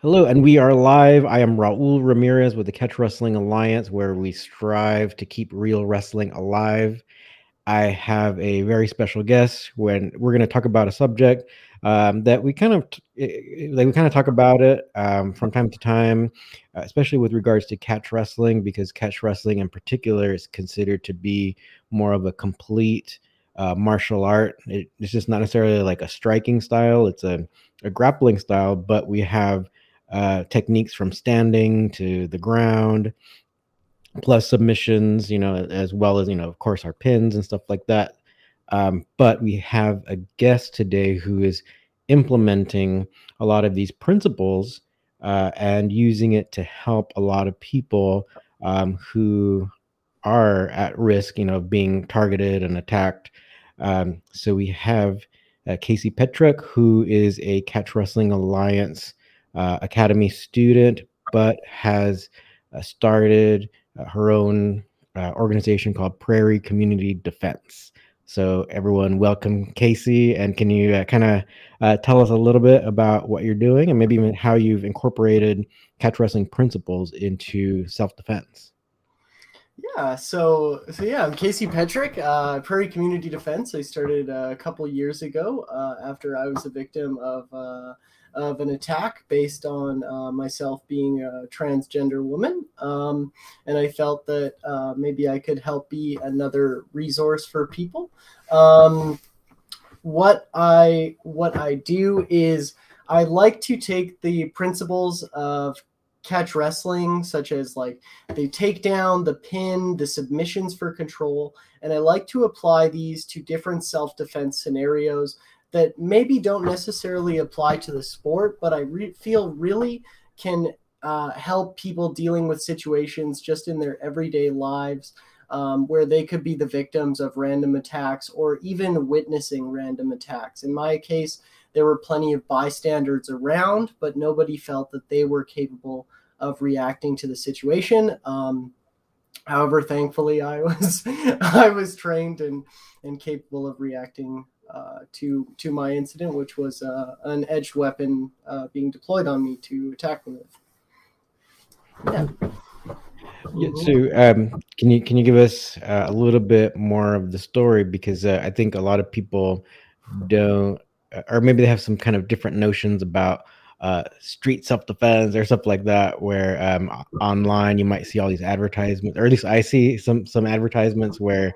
Hello, and we are live. I am Raul Ramirez with the Catch Wrestling Alliance, where we strive to keep real wrestling alive. I have a very special guest when we're going to talk about a subject um, that we kind of like we kind of talk about it um, from time to time, uh, especially with regards to catch wrestling, because catch wrestling in particular is considered to be more of a complete uh, martial art. It, it's just not necessarily like a striking style; it's a, a grappling style, but we have uh, techniques from standing to the ground, plus submissions, you know, as well as, you know, of course, our pins and stuff like that. Um, but we have a guest today who is implementing a lot of these principles uh, and using it to help a lot of people um, who are at risk, you know, of being targeted and attacked. Um, so we have uh, Casey Petrick, who is a Catch Wrestling Alliance uh, Academy student, but has uh, started uh, her own uh, organization called Prairie Community Defense. So, everyone, welcome Casey. And can you uh, kind of uh, tell us a little bit about what you're doing and maybe even how you've incorporated catch wrestling principles into self defense? Yeah, so so yeah, I'm Casey Petrick, uh, Prairie Community Defense. I started a couple years ago after I was a victim of of an attack based on uh, myself being a transgender woman. Um, and I felt that uh, maybe I could help be another resource for people. Um, what I what I do is I like to take the principles of catch wrestling, such as like the takedown, the pin, the submissions for control, and I like to apply these to different self defense scenarios that maybe don't necessarily apply to the sport, but I re- feel really can uh, help people dealing with situations just in their everyday lives um, where they could be the victims of random attacks or even witnessing random attacks. In my case, there were plenty of bystanders around, but nobody felt that they were capable of reacting to the situation. Um, however, thankfully, I was I was trained and and capable of reacting uh, to to my incident, which was uh, an edged weapon uh, being deployed on me to attack me with. Yeah. yeah so, um, can you can you give us uh, a little bit more of the story because uh, I think a lot of people don't, or maybe they have some kind of different notions about street self defense or stuff like that. Where um, online you might see all these advertisements, or at least I see some some advertisements where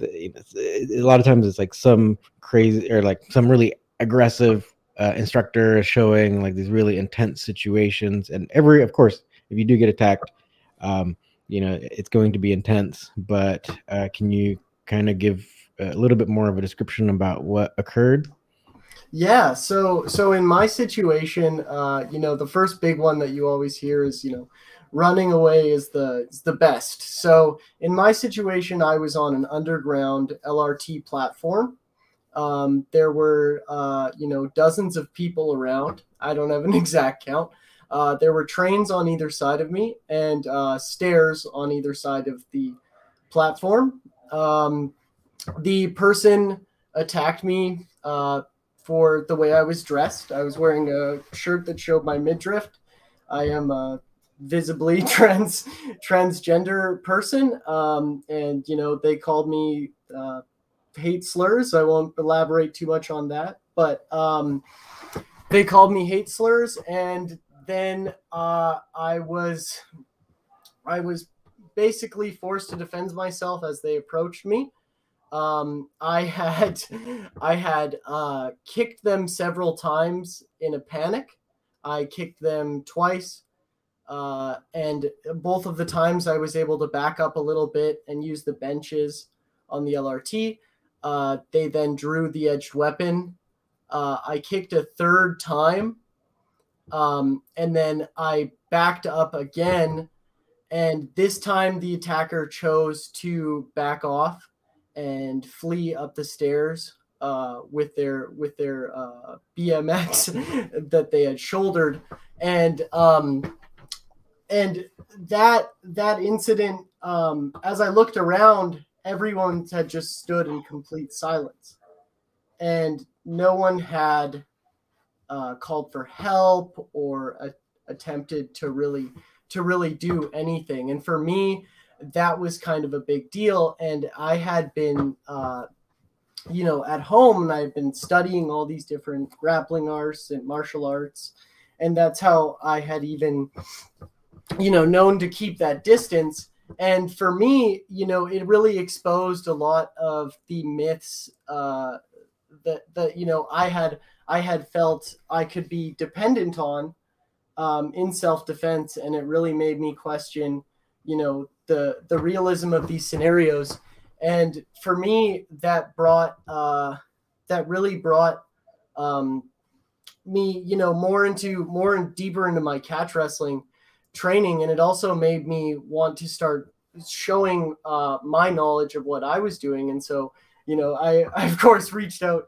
a lot of times it's like some crazy or like some really aggressive uh, instructor showing like these really intense situations. And every of course if you do get attacked um, you know it's going to be intense. But uh, can you kind of give a little bit more of a description about what occurred? Yeah so so in my situation uh, you know the first big one that you always hear is you know running away is the is the best. So in my situation, I was on an underground LRT platform. Um, there were uh, you know dozens of people around. I don't have an exact count. Uh, there were trains on either side of me and uh, stairs on either side of the platform. Um, the person attacked me uh, for the way I was dressed. I was wearing a shirt that showed my midriff. I am a visibly trans transgender person. Um, and you know they called me uh, hate slurs i won't elaborate too much on that. But um, they called me hate slurs and then uh, i was i was basically forced to defend myself as they approached me. Um, i had i had uh, kicked them several times in a panic. I kicked them twice uh, and both of the times I was able to back up a little bit and use the benches on the LRT. Uh, they then drew the edged weapon. Uh, I kicked a third time. Um, and then I backed up again. And this time the attacker chose to back off and flee up the stairs uh, with their with their uh, BMX that they had shouldered. And um, and that that incident um, as i looked around everyone had just stood in complete silence and no one had uh, called for help or a, attempted to really to really do anything. And for me, that was kind of a big deal. And I had been, uh, you know, at home and I've been studying all these different grappling arts and martial arts. And that's how I had even, you know, known to keep that distance. And for me, you know, it really exposed a lot of the myths uh, that that you know I had I had felt I could be dependent on um, in self defense, and it really made me question, you know, the the realism of these scenarios. And for me, that brought uh, that really brought um, me, you know, more into more and deeper into my catch wrestling training, and it also made me want to start showing uh, my knowledge of what I was doing. And so, you know, I, I of course reached out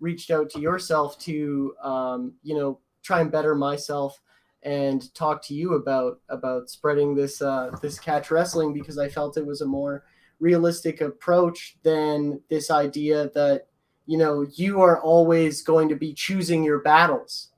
reached out to yourself to um, you know try and better myself and talk to you about about spreading this uh, this catch wrestling because I felt it was a more realistic approach than this idea that you know you are always going to be choosing your battles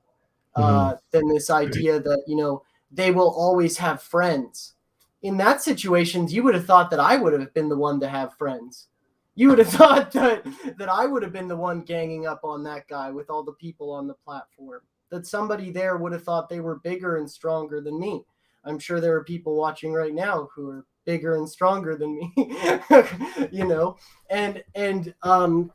uh, mm-hmm. than this idea that you know they will always have friends in that situation you would have thought that i would have been the one to have friends you would have thought that that I would have been the one ganging up on that guy with all the people on the platform. That somebody there would have thought they were bigger and stronger than me. I'm sure there are people watching right now who are bigger and stronger than me. you know, and and um,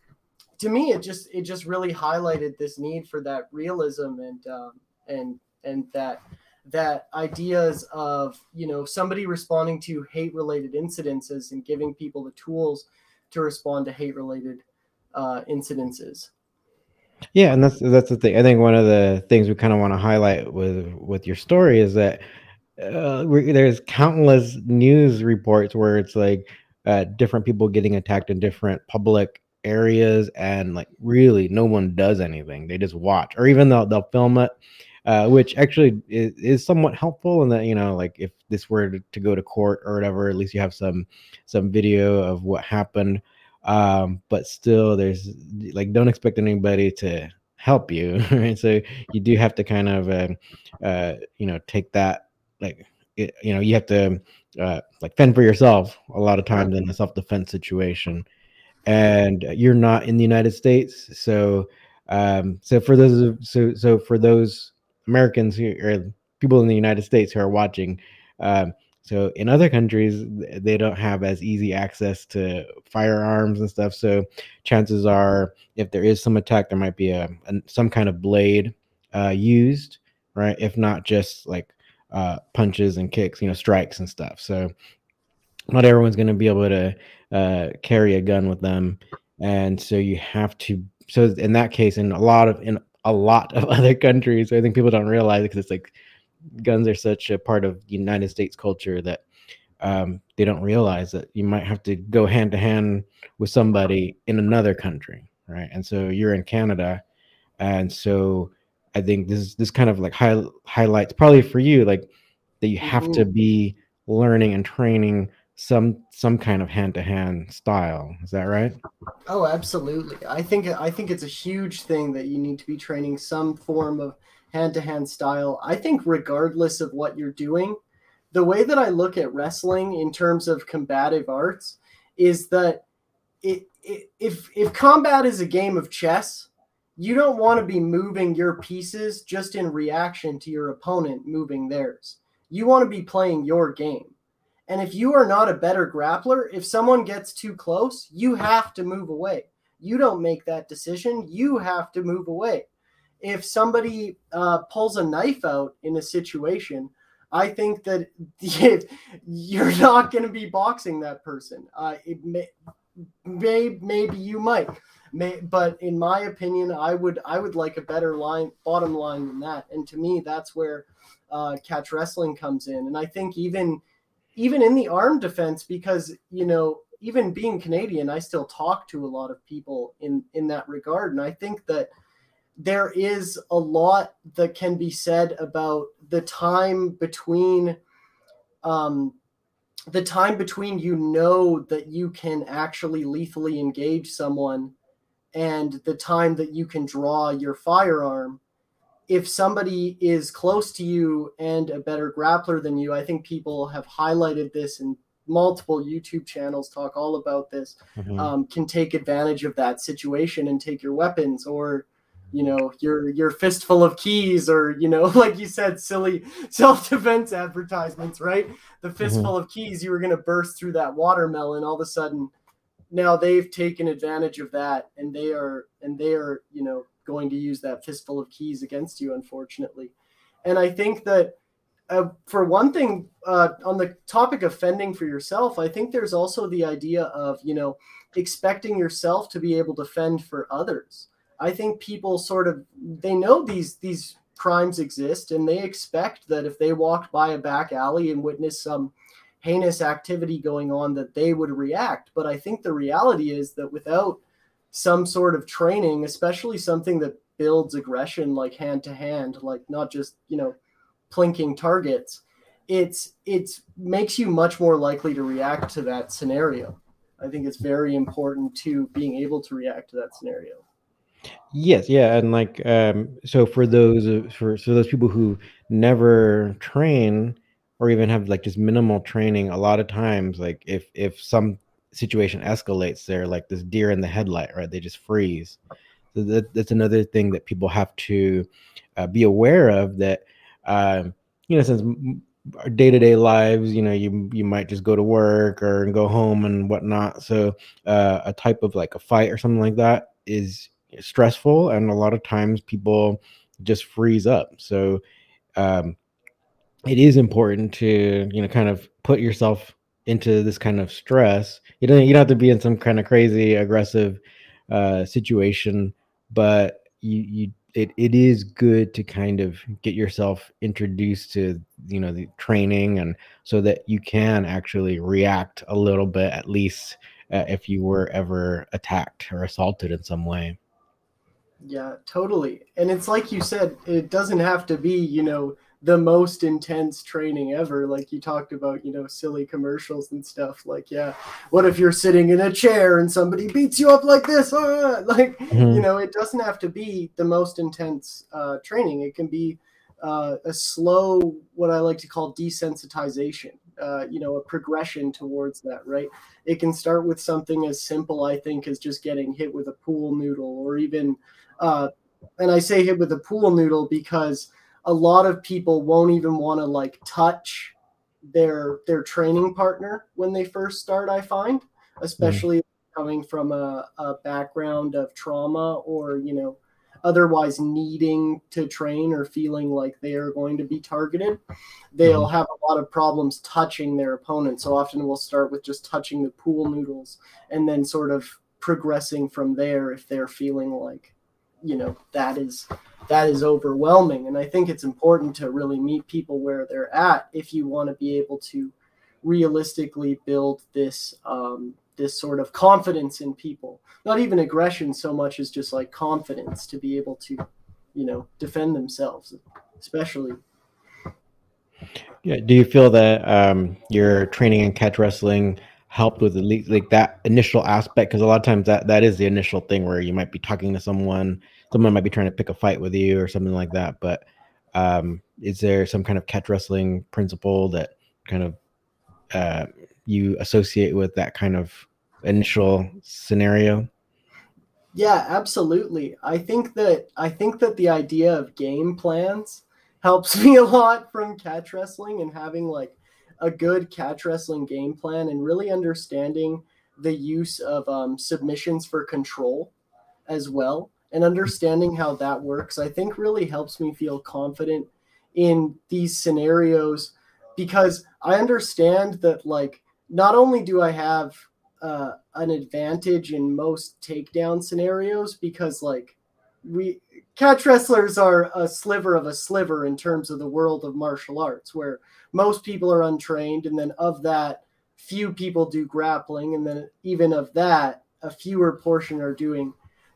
to me, it just it just really highlighted this need for that realism and um, and and that that ideas of you know somebody responding to hate related incidences and giving people the tools to respond to hate related uh, incidences. Yeah, and that's that's the thing. I think one of the things we kind of want to highlight with with your story is that uh, there's countless news reports where it's like uh, different people getting attacked in different public areas, and like really no one does anything. They just watch, or even they'll they'll film it, uh, which actually is, is somewhat helpful in that you know like if this were to, go to court or whatever, at least you have some some video of what happened. Um, but still, there's like don't expect anybody to help you, right? So you do have to kind of uh, uh, you know take that like it, you know you have to uh, like fend for yourself a lot of times in a self defense situation, and you're not in the United States, so um, so for those so so for those Americans who or people in the United States who are watching. Um, so in other countries, they don't have as easy access to firearms and stuff. So chances are, if there is some attack, there might be a, a some kind of blade uh, used, right? If not just like uh, punches and kicks, you know, strikes and stuff. So not everyone's going to be able to uh, carry a gun with them, and so you have to. So in that case, in a lot of in a lot of other countries. I think people don't realize because it's like guns are such a part of United States culture that um, they don't realize that you might have to go hand to hand with somebody in another country, right? And so you're in Canada, and so I think this this kind of like high, highlights probably for you like that you have mm-hmm. to be learning and training some some kind of hand to hand style. Is that right? Oh, absolutely. I think I think it's a huge thing that you need to be training some form of hand to hand style. I think regardless of what you're doing, the way that I look at wrestling in terms of combative arts is that it, it, if if combat is a game of chess, you don't want to be moving your pieces just in reaction to your opponent moving theirs. You want to be playing your game. And if you are not a better grappler, if someone gets too close, you have to move away. You don't make that decision. You have to move away. If somebody uh, pulls a knife out in a situation, I think that you're not going to be boxing that person. Uh, it may, may, maybe you might, may, but in my opinion, I would I would like a better line bottom line than that. And to me, that's where uh, catch wrestling comes in. And I think even even in the armed defense, because you know, even being Canadian, I still talk to a lot of people in in that regard, and I think that there is a lot that can be said about the time between um, the time between you know that you can actually lethally engage someone and the time that you can draw your firearm if somebody is close to you and a better grappler than you, I think people have highlighted this and multiple YouTube channels talk all about this, mm-hmm. um, can take advantage of that situation and take your weapons or you know your your fistful of keys or you know like you said silly self-defense advertisements right the mm-hmm. fistful mm-hmm. of keys you were going to burst through that watermelon all of a sudden now they've taken advantage of that and they are and they are you know going to use that fistful of keys against you unfortunately. And i think that uh, for one thing uh, on the topic of fending for yourself i think there's also the idea of you know expecting yourself to be able to fend for others. I think people sort of they know these these crimes exist and they expect that if they walked by a back alley and witnessed some heinous activity going on that they would react. But i think the reality is that without some sort of training especially something that builds aggression like hand to hand like not just you know plinking targets it's it makes you much more likely to react to that scenario. I think it's very important to being able to react to that scenario. Yes, yeah, and like um, so for those uh, for so those people who never train or even have like just minimal training, a lot of times like if if some situation escalates, they're like this deer in the headlight, right? They just freeze. So that, that's another thing that people have to uh, be aware of. That um, you know, since our day-to-day lives you know you you might just go to work or go home and whatnot so uh, a type of like a fight or something like that is stressful and a lot of times people just freeze up so um, it is important to you know kind of put yourself into this kind of stress you don't you don't have to be in some kind of crazy aggressive uh, situation but you you it, it is good to kind of get yourself introduced to you know the training and so that you can actually react a little bit at least uh, if you were ever attacked or assaulted in some way yeah, totally. And it's like you said, it doesn't have to be, you know, the most intense training ever. Like you talked about, you know, silly commercials and stuff. Like, yeah, what if you're sitting in a chair and somebody beats you up like this? Ah! Like, mm-hmm. you know, it doesn't have to be the most intense uh, training. It can be uh, a slow, what I like to call desensitization. Uh, you know, a progression towards that, right? It can start with something as simple, I think, as just getting hit with a pool noodle or even uh, and I say hit with a pool noodle because a lot of people won't even want to like touch their their training partner when they first start. I find, especially mm. coming from a, a background of trauma or you know otherwise needing to train or feeling like they are going to be targeted, they'll mm-hmm. have a lot of problems touching their opponent. So often we'll start with just touching the pool noodles and then sort of progressing from there if they're feeling like you know that is that is overwhelming. And i think it's important to really meet people where they're at if you want to be able to realistically build this um, this sort of confidence in people. Not even aggression so much as just like confidence to be able to you know defend themselves especially. Yeah do you feel that um, your training in catch wrestling helped with the like that initial aspect because a lot of times that that is the initial thing where you might be talking to someone someone might be trying to pick a fight with you or something like that but um is there some kind of catch wrestling principle that kind of uh you associate with that kind of initial scenario? Yeah absolutely. I think that i think that the idea of game plans helps me a lot from catch wrestling and having like a good catch wrestling game plan and really understanding the use of um, submissions for control as well and understanding how that works i think really helps me feel confident in these scenarios because i understand that like not only do i have uh, an advantage in most takedown scenarios because like we catch wrestlers are a sliver of a sliver in terms of the world of martial arts where most people are untrained and then of that few people do grappling and then even of that a fewer portion are doing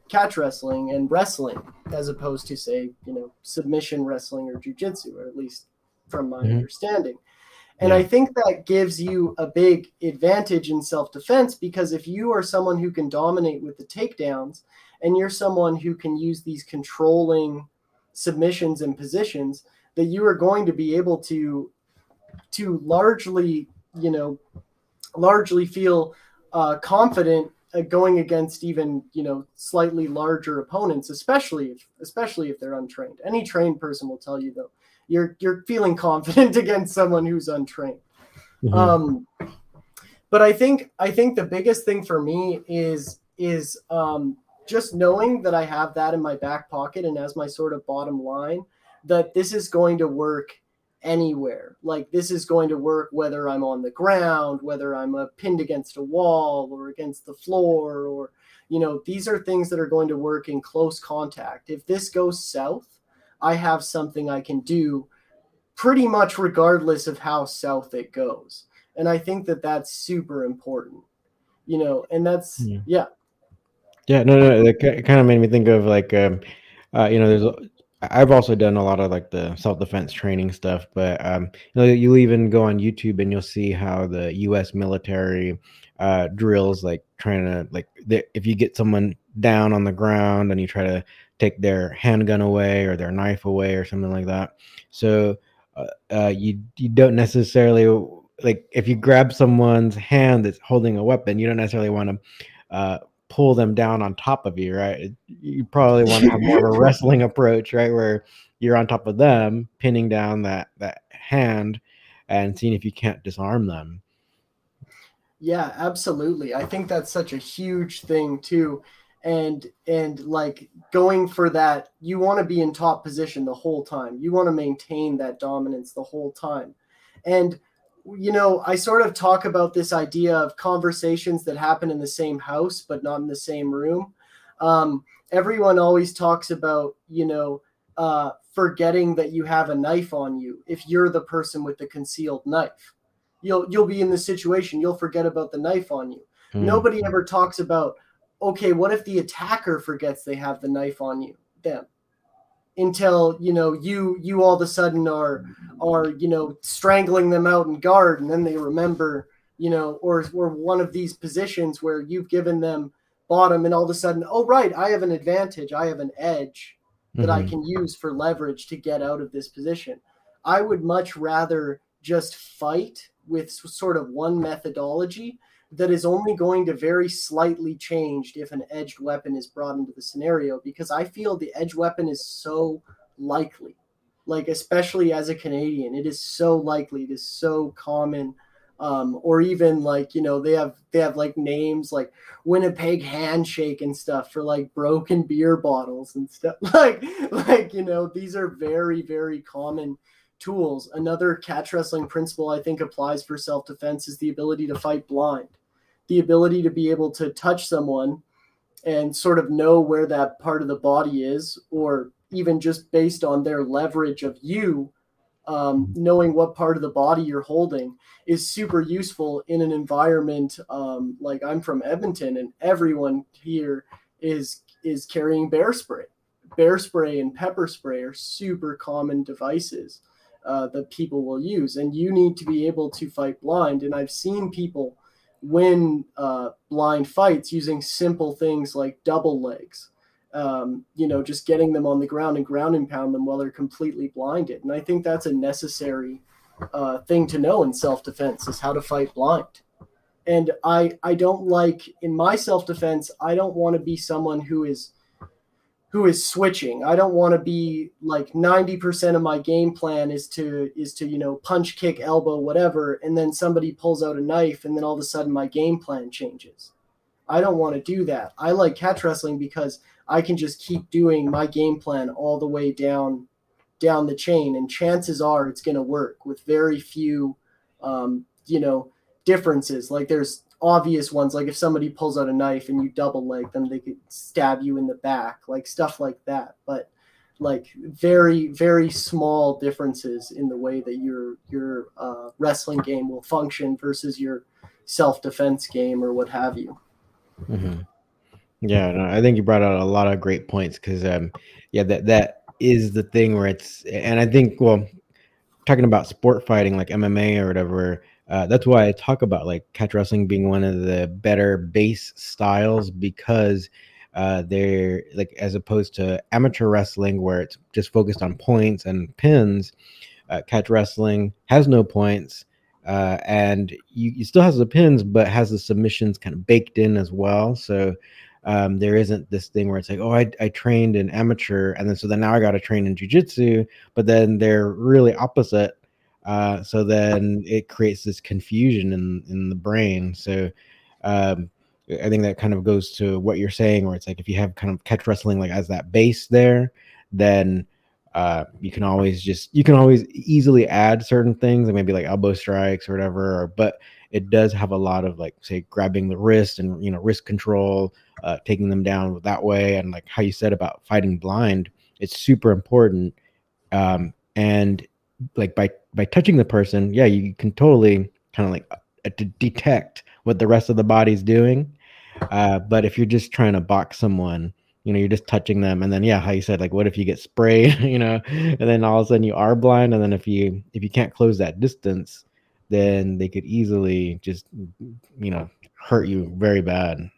catch wrestling and wrestling as opposed to say you know submission wrestling or jiu-jitsu or at least from my mm-hmm. understanding and yeah. i think that gives you a big advantage in self-defense because if you are someone who can dominate with the takedowns and you're someone who can use these controlling submissions and positions that you are going to be able to to largely you know largely feel uh, confident uh, going against even you know slightly larger opponents especially if especially if they're untrained any trained person will tell you though you're you're feeling confident against someone who's untrained mm-hmm. um but i think i think the biggest thing for me is is um just knowing that I have that in my back pocket and as my sort of bottom line, that this is going to work anywhere. Like this is going to work whether I'm on the ground, whether I'm uh, pinned against a wall or against the floor, or, you know, these are things that are going to work in close contact. If this goes south, I have something I can do pretty much regardless of how south it goes. And I think that that's super important, you know, and that's, yeah, yeah yeah, no, no, it kind of made me think of like, um, uh, you know, there's. I've also done a lot of like the self defense training stuff, but um, you know, you'll even go on YouTube and you'll see how the U.S. military uh, drills, like trying to like if you get someone down on the ground and you try to take their handgun away or their knife away or something like that. So uh, uh, you you don't necessarily like if you grab someone's hand that's holding a weapon, you don't necessarily want to uh, pull them down on top of you, right? You probably want to have more of a wrestling approach, right? Where you're on top of them, pinning down that that hand and seeing if you can't disarm them. Yeah, absolutely. I think that's such a huge thing too. And and like going for that, you want to be in top position the whole time. You want to maintain that dominance the whole time. And you know, I sort of talk about this idea of conversations that happen in the same house but not in the same room. Um, everyone always talks about, you know, uh, forgetting that you have a knife on you if you're the person with the concealed knife. You'll you'll be in the situation, you'll forget about the knife on you. Mm. Nobody ever talks about, okay, what if the attacker forgets they have the knife on you? Them until you know you you all of a sudden are are you know strangling them out in guard and then they remember you know or or one of these positions where you've given them bottom and all of a sudden oh right i have an advantage i have an edge that mm-hmm. i can use for leverage to get out of this position i would much rather just fight with sort of one methodology that is only going to very slightly change if an edged weapon is brought into the scenario because I feel the edge weapon is so likely. Like especially as a Canadian, it is so likely, it is so common. Um, or even like you know they have they have like names like Winnipeg handshake and stuff for like broken beer bottles and stuff like like you know these are very very common tools. Another catch wrestling principle I think applies for self defense is the ability to fight blind the ability to be able to touch someone and sort of know where that part of the body is, or even just based on their leverage of you, um, knowing what part of the body you're holding is super useful in an environment um, like I'm from Edmonton, and everyone here is is carrying bear spray. Bear spray and pepper spray are super common devices uh, that people will use, and you need to be able to fight blind. And I've seen people win uh, blind fights using simple things like double legs. Um, you know, just getting them on the ground and ground and pound them while they're completely blinded. And I think that's a necessary uh, thing to know in self defense is how to fight blind. And I I don't like in my self defense I don't want to be someone who is who is switching. I don't want to be like 90% of my game plan is to is to, you know, punch, kick, elbow, whatever, and then somebody pulls out a knife and then all of a sudden my game plan changes. I don't want to do that. I like catch wrestling because I can just keep doing my game plan all the way down down the chain and chances are it's going to work with very few um, you know differences like there's obvious ones like if somebody pulls out a knife and you double leg them they could stab you in the back like stuff like that but like very very small differences in the way that your your uh, wrestling game will function versus your self-defense game or what have you mm-hmm. yeah no, i think you brought out a lot of great points because um yeah that that is the thing where it's and i think well talking about sport fighting like mma or whatever uh, that's why I talk about like catch wrestling being one of the better base styles because Uh, they're like as opposed to amateur wrestling where it's just focused on points and pins. Uh, catch wrestling has no points, uh, and you, you still has the pins, but has the submissions kind of baked in as well. So um, there isn't this thing where it's like, oh, I, I trained in amateur, and then so then now I got to train in jujitsu, but then they're really opposite. Uh, so then it creates this confusion in in the brain. So um, I think that kind of goes to what you're saying, where it's like if you have kind of catch wrestling like as that base there, then uh, you can always just you can always easily add certain things, and maybe like elbow strikes or whatever. Or, but it does have a lot of like say grabbing the wrist and you know wrist control, uh, taking them down that way, and like how you said about fighting blind, it's super important. Um, and like by by touching the person, yeah, you can totally kind of like uh, detect what the rest of the body's doing. Uh, but if you're just trying to box someone, you know, you're just touching them, and then yeah, how you said, like, what if you get sprayed, you know, and then all of a sudden you are blind, and then if you if you can't close that distance, then they could easily just you know hurt you very bad.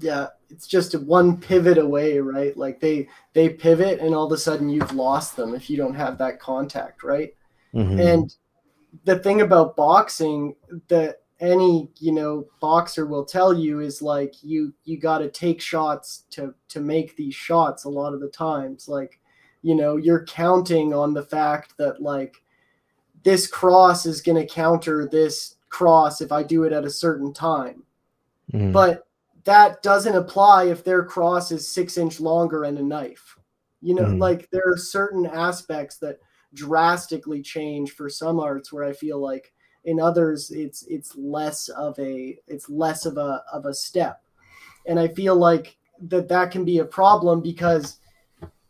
Yeah, it's just one pivot away, right? Like they they pivot, and all of a sudden you've lost them if you don't have that contact, right? Mm-hmm. And the thing about boxing that any you know boxer will tell you is like you you got to take shots to to make these shots a lot of the times like you know you're counting on the fact that like this cross is going to counter this cross if i do it at a certain time mm. but that doesn't apply if their cross is six inch longer and a knife. You know mm. like there are certain aspects that drastically change for some arts where i feel like in others it's it's less of a it's less of a of a step. And i feel like that that can be a problem because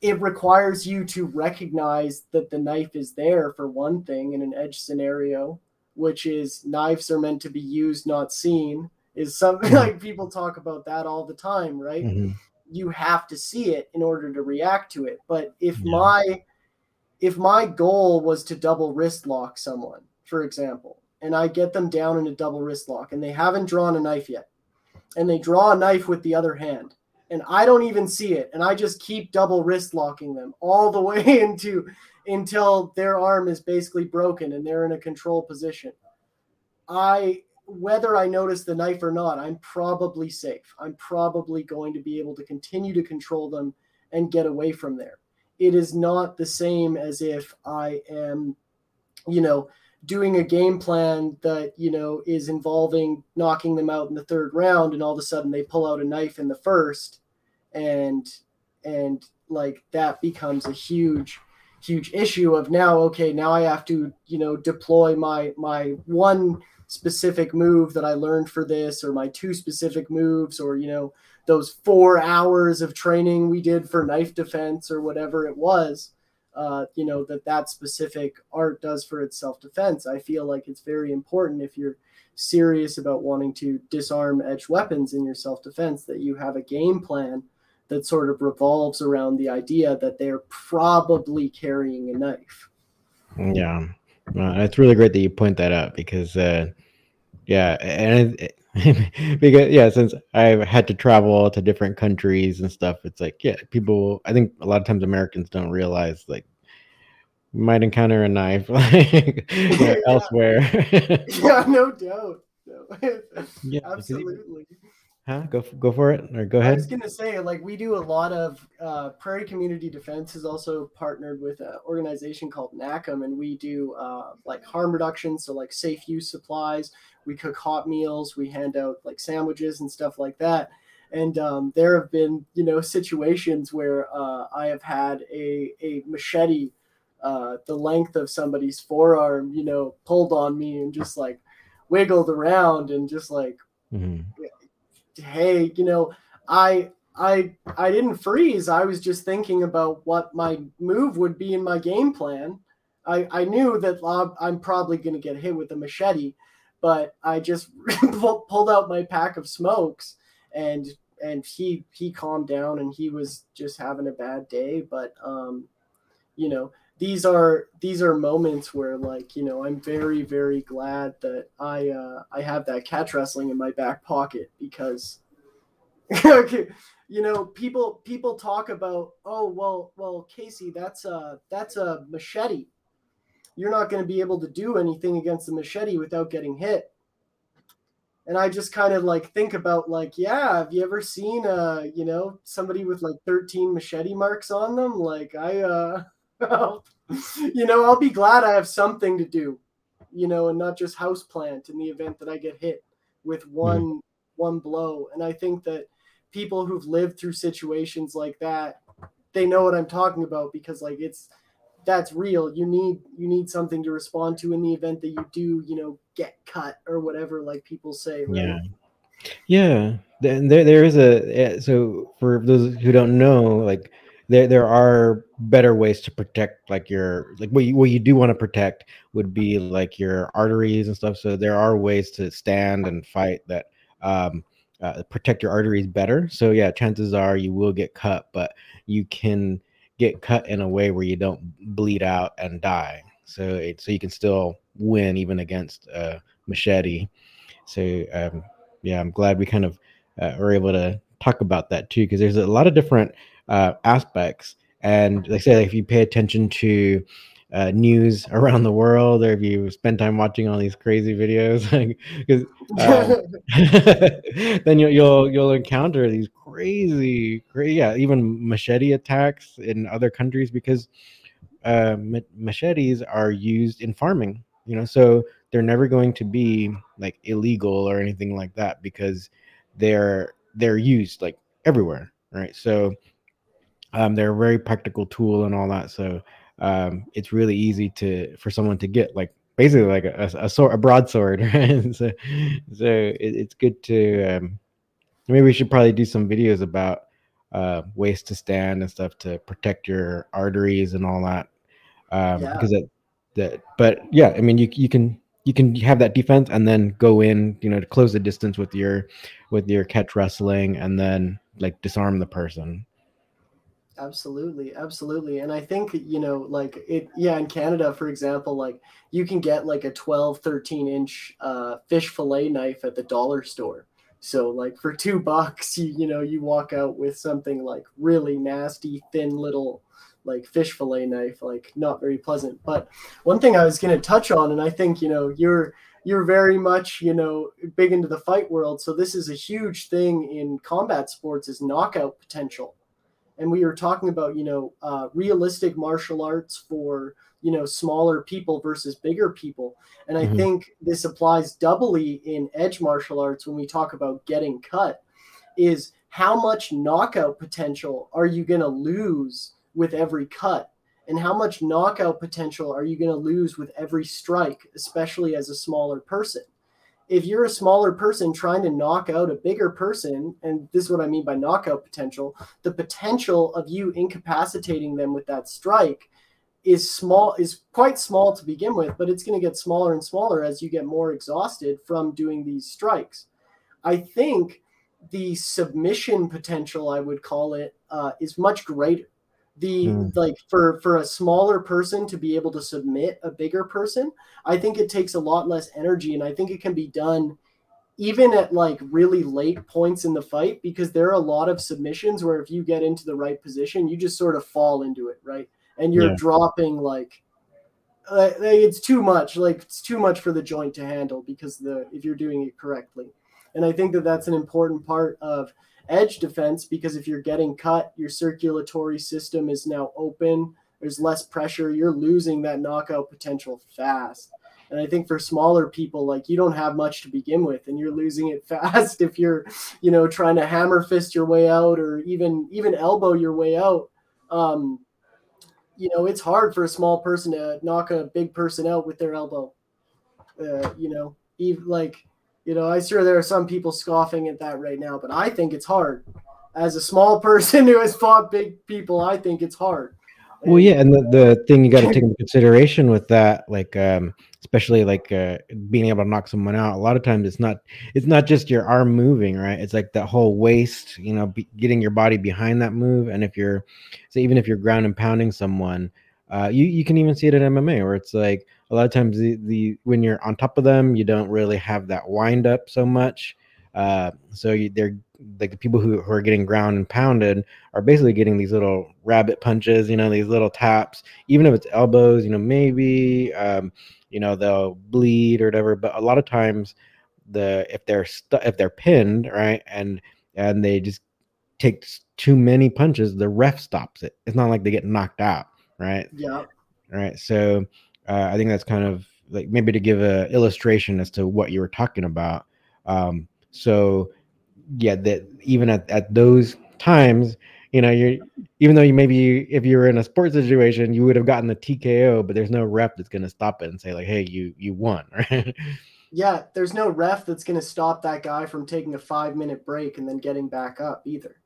it requires you to recognize that the knife is there for one thing in an edge scenario which is knives are meant to be used not seen is something mm-hmm. like people talk about that all the time right mm-hmm. you have to see it in order to react to it but if yeah. my if my goal was to double wrist lock someone for example and I get them down in a double wrist lock and they haven't drawn a knife yet. And they draw a knife with the other hand. And I don't even see it. And I just keep double wrist locking them all the way into until their arm is basically broken and they're in a control position. I whether I notice the knife or not, I'm probably safe. I'm probably going to be able to continue to control them and get away from there. It is not the same as if I am, you know, doing a game plan that you know is involving knocking them out in the third round and all of a sudden they pull out a knife in the first and and like that becomes a huge huge issue of now okay now i have to you know deploy my my one specific move that i learned for this or my two specific moves or you know those four hours of training we did for knife defense or whatever it was uh, you know that that specific art does for its self-defense. I feel like it's very important if you're serious about wanting to disarm edge weapons in your self-defense that you have a game plan that sort of revolves around the idea that they're probably carrying a knife. Yeah it's really great that you point that out because uh, yeah and it, because yeah since i've had to travel to different countries and stuff it's like yeah people i think a lot of times americans don't realize like might encounter a knife like yeah. elsewhere yeah no doubt no. yeah absolutely Huh? Go go for it, or go ahead. I was gonna say, like, we do a lot of uh, Prairie Community Defense is also partnered with an organization called NACM, and we do uh, like harm reduction, so like safe use supplies. We cook hot meals, we hand out like sandwiches and stuff like that. And um, there have been, you know, situations where uh, I have had a a machete, uh, the length of somebody's forearm, you know, pulled on me and just like wiggled around and just like. Mm-hmm hey, you know, I I I didn't freeze. I was just thinking about what my move would be in my game plan. I, I knew that I'm probably going to get hit with a machete, but I just pulled out my pack of smokes and and he he calmed down and he was just having a bad day. But um, you know, these are these are moments where like you know i'm very very glad that i uh i have that catch wrestling in my back pocket because okay you know, people people talk about, oh well, well, Casey, that's a that's a machete. You're not going to be able to do anything against the machete without getting hit. And I just kind of like think about like, yeah, have you ever seen uh, you know, somebody with like 13 machete marks on them? Like I uh you know, I'll be glad I have something to do, you know, and not just house plant in the event that I get hit with one mm. one blow. And I think that people who've lived through situations like that, they know what I'm talking about because like it's that's real. You need you need something to respond to in the event that you do, you know, get cut or whatever, like people say. Right? Yeah, yeah. There there is a so for those who don't know, like there there are better ways to protect like your like what you, what you do want to protect would be like your arteries and stuff. So there are ways to stand and fight that um uh, protect your arteries better. So yeah, chances are you will get cut, but you can get cut in a way where you don't bleed out and die. So it, so you can still win even against a machete. So um, yeah, I'm glad we kind of uh, were able to talk about that too because there's a lot of different uh, aspects. And like I say, like if you pay attention to uh, news around the world, or if you spend time watching all these crazy videos, because um, then you'll, you'll you'll encounter these crazy, crazy, yeah, even machete attacks in other countries because uh, machetes are used in farming. You know, so they're never going to be like illegal or anything like that because they're they're used like everywhere, right? So um, they're a very practical tool and all that. So um, it's really easy to for someone to get like basically like a, a, a sword, a broadsword, right? so, so it, it's good to um, maybe we should probably do some videos about uh, ways to stand and stuff to protect your arteries and all that. Um, yeah. Because that, that, but yeah, I mean, you you can you can have that defense and then go in, you know, to close the distance with your with your catch wrestling and then like disarm the person. Absolutely, absolutely. And I think, you know, like it yeah, in Canada, for example, like you can get like a 12, 13 inch uh, fish fillet knife at the dollar store. So like for two bucks, you you know, you walk out with something like really nasty, thin little like fish fillet knife, like not very pleasant. But one thing I was gonna touch on, and I think, you know, you're you're very much, you know, big into the fight world. So this is a huge thing in combat sports is knockout potential and we were talking about you know uh, realistic martial arts for you know smaller people versus bigger people. And i mm-hmm. think this applies doubly in edge martial arts when we talk about getting cut is how much knockout potential are you going to lose with every cut? And how much knockout potential are you going to lose with every strike especially as a smaller person if you're a smaller person trying to knock out a bigger person, and this is what I mean by knockout potential, the potential of you incapacitating them with that strike is small is quite small to begin with, but it's going to get smaller and smaller as you get more exhausted from doing these strikes. I think the submission potential, I would call it, uh, is much greater the mm. like for for a smaller person to be able to submit a bigger person i think it takes a lot less energy and i think it can be done even at like really late points in the fight because there are a lot of submissions where if you get into the right position you just sort of fall into it right and you're yeah. dropping like uh, it's too much like it's too much for the joint to handle because the if you're doing it correctly and i think that that's an important part of edge defense because if you're getting cut, your circulatory system is now open. There's less pressure. You're losing that knockout potential fast. And I think for smaller people, like you don't have much to begin with, and you're losing it fast if you're, you know, trying to hammer fist your way out or even even elbow your way out. Um, you know, it's hard for a small person to knock a big person out with their elbow. Uh, you know, even like you know, I'm sure there are some people scoffing at that right now, but I think it's hard. As a small person who has fought big people, I think it's hard. Well, yeah, and the, the thing you got to take into consideration with that, like um, especially like uh, being able to knock someone out, a lot of times it's not it's not just your arm moving, right? It's like that whole waist, you know, be, getting your body behind that move. And if you're, so even if you're ground and pounding someone, uh, you you can even see it in MMA where it's like a lot of times the, the when you're on top of them, you don't really have that wind up so much. Uh, so you, they're like the people who, who are getting ground and pounded are basically getting these little rabbit punches, you know, these little taps, even if it's elbows, you know, maybe, um, you know, they'll bleed or whatever. But a lot of times, the if they're if they're pinned, right, and and they just take too many punches, the ref stops it. It's not like they get knocked out, right? Yeah. Right. So uh, I think that's kind of like maybe to give a illustration as to what you were talking about. Um, so yeah, that even at, at those times, you know, you're even though you maybe if you were in a sports situation, you would have gotten the TKO, but there's no rep that's gonna stop it and say like, hey, you you won, right? Yeah, there's no ref that's gonna stop that guy from taking a five minute break and then getting back up either.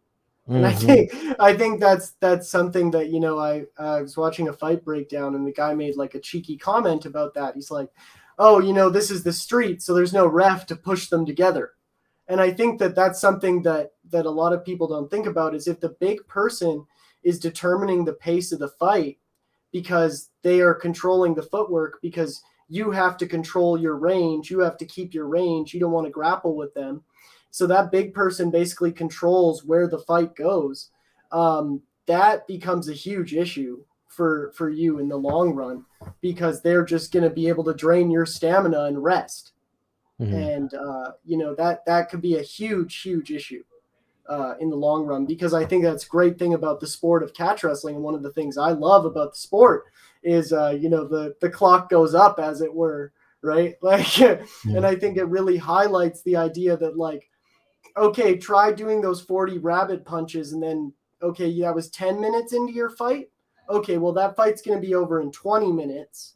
And I Mhm. think I think that's that's something that you know I I was watching a fight breakdown and the guy made like a cheeky comment about that. He's like, "Oh, you know, this is the street, so there's no ref to push them together." And I think that that's something that that a lot of people don't think about is if the big person is determining the pace of the fight because they are controlling the footwork because you have to control your range, you have to keep your range, you don't want to grapple with them. So that big person basically controls where the fight goes. Um, that becomes a huge issue for for you in the long run because they're just going to be able to drain your stamina and rest, Mhm. and uh, you know that that could be a huge huge issue uh, in the long run because I think that's a great thing about the sport of catch wrestling and one of the things I love about the sport is uh, you know the the clock goes up as it were right like and I think it really highlights the idea that like okay try doing those 40 rabbit punches and then okay that was 10 minutes into your fight okay well that fight's going to be over in 20 minutes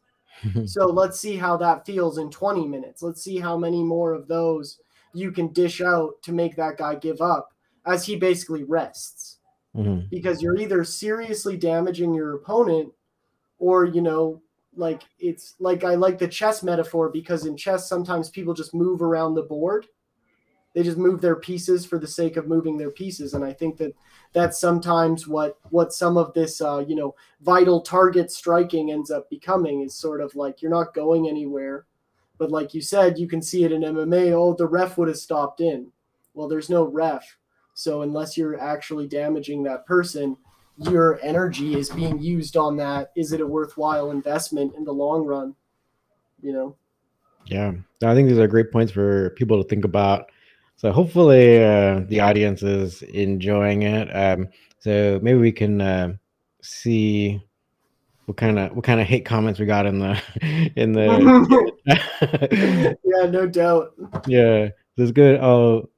so let's see how that feels in 20 minutes. Let's see how many more of those you can dish out to make that guy give up as he basically rests. Mhm. Because you're either seriously damaging your opponent or, you know, like it's like I like the chess metaphor because in chess, sometimes people just move around the board. They just move their pieces for the sake of moving their pieces. And I think that that's sometimes what what some of this uh, you know vital target striking ends up becoming is sort of like you're not going anywhere. But like you said you can see it in mma oh the ref would have stopped in. Well there's no ref. So unless you're actually damaging that person your energy is being used on that. Is it a worthwhile investment in the long run? You know? Yeah, I think these are great points for people to think about. So hopefully uh, the audience is enjoying it. Um, so maybe we can uh, see what kind of what kind of hate comments we got in the in the yeah no doubt yeah. This is good. I'll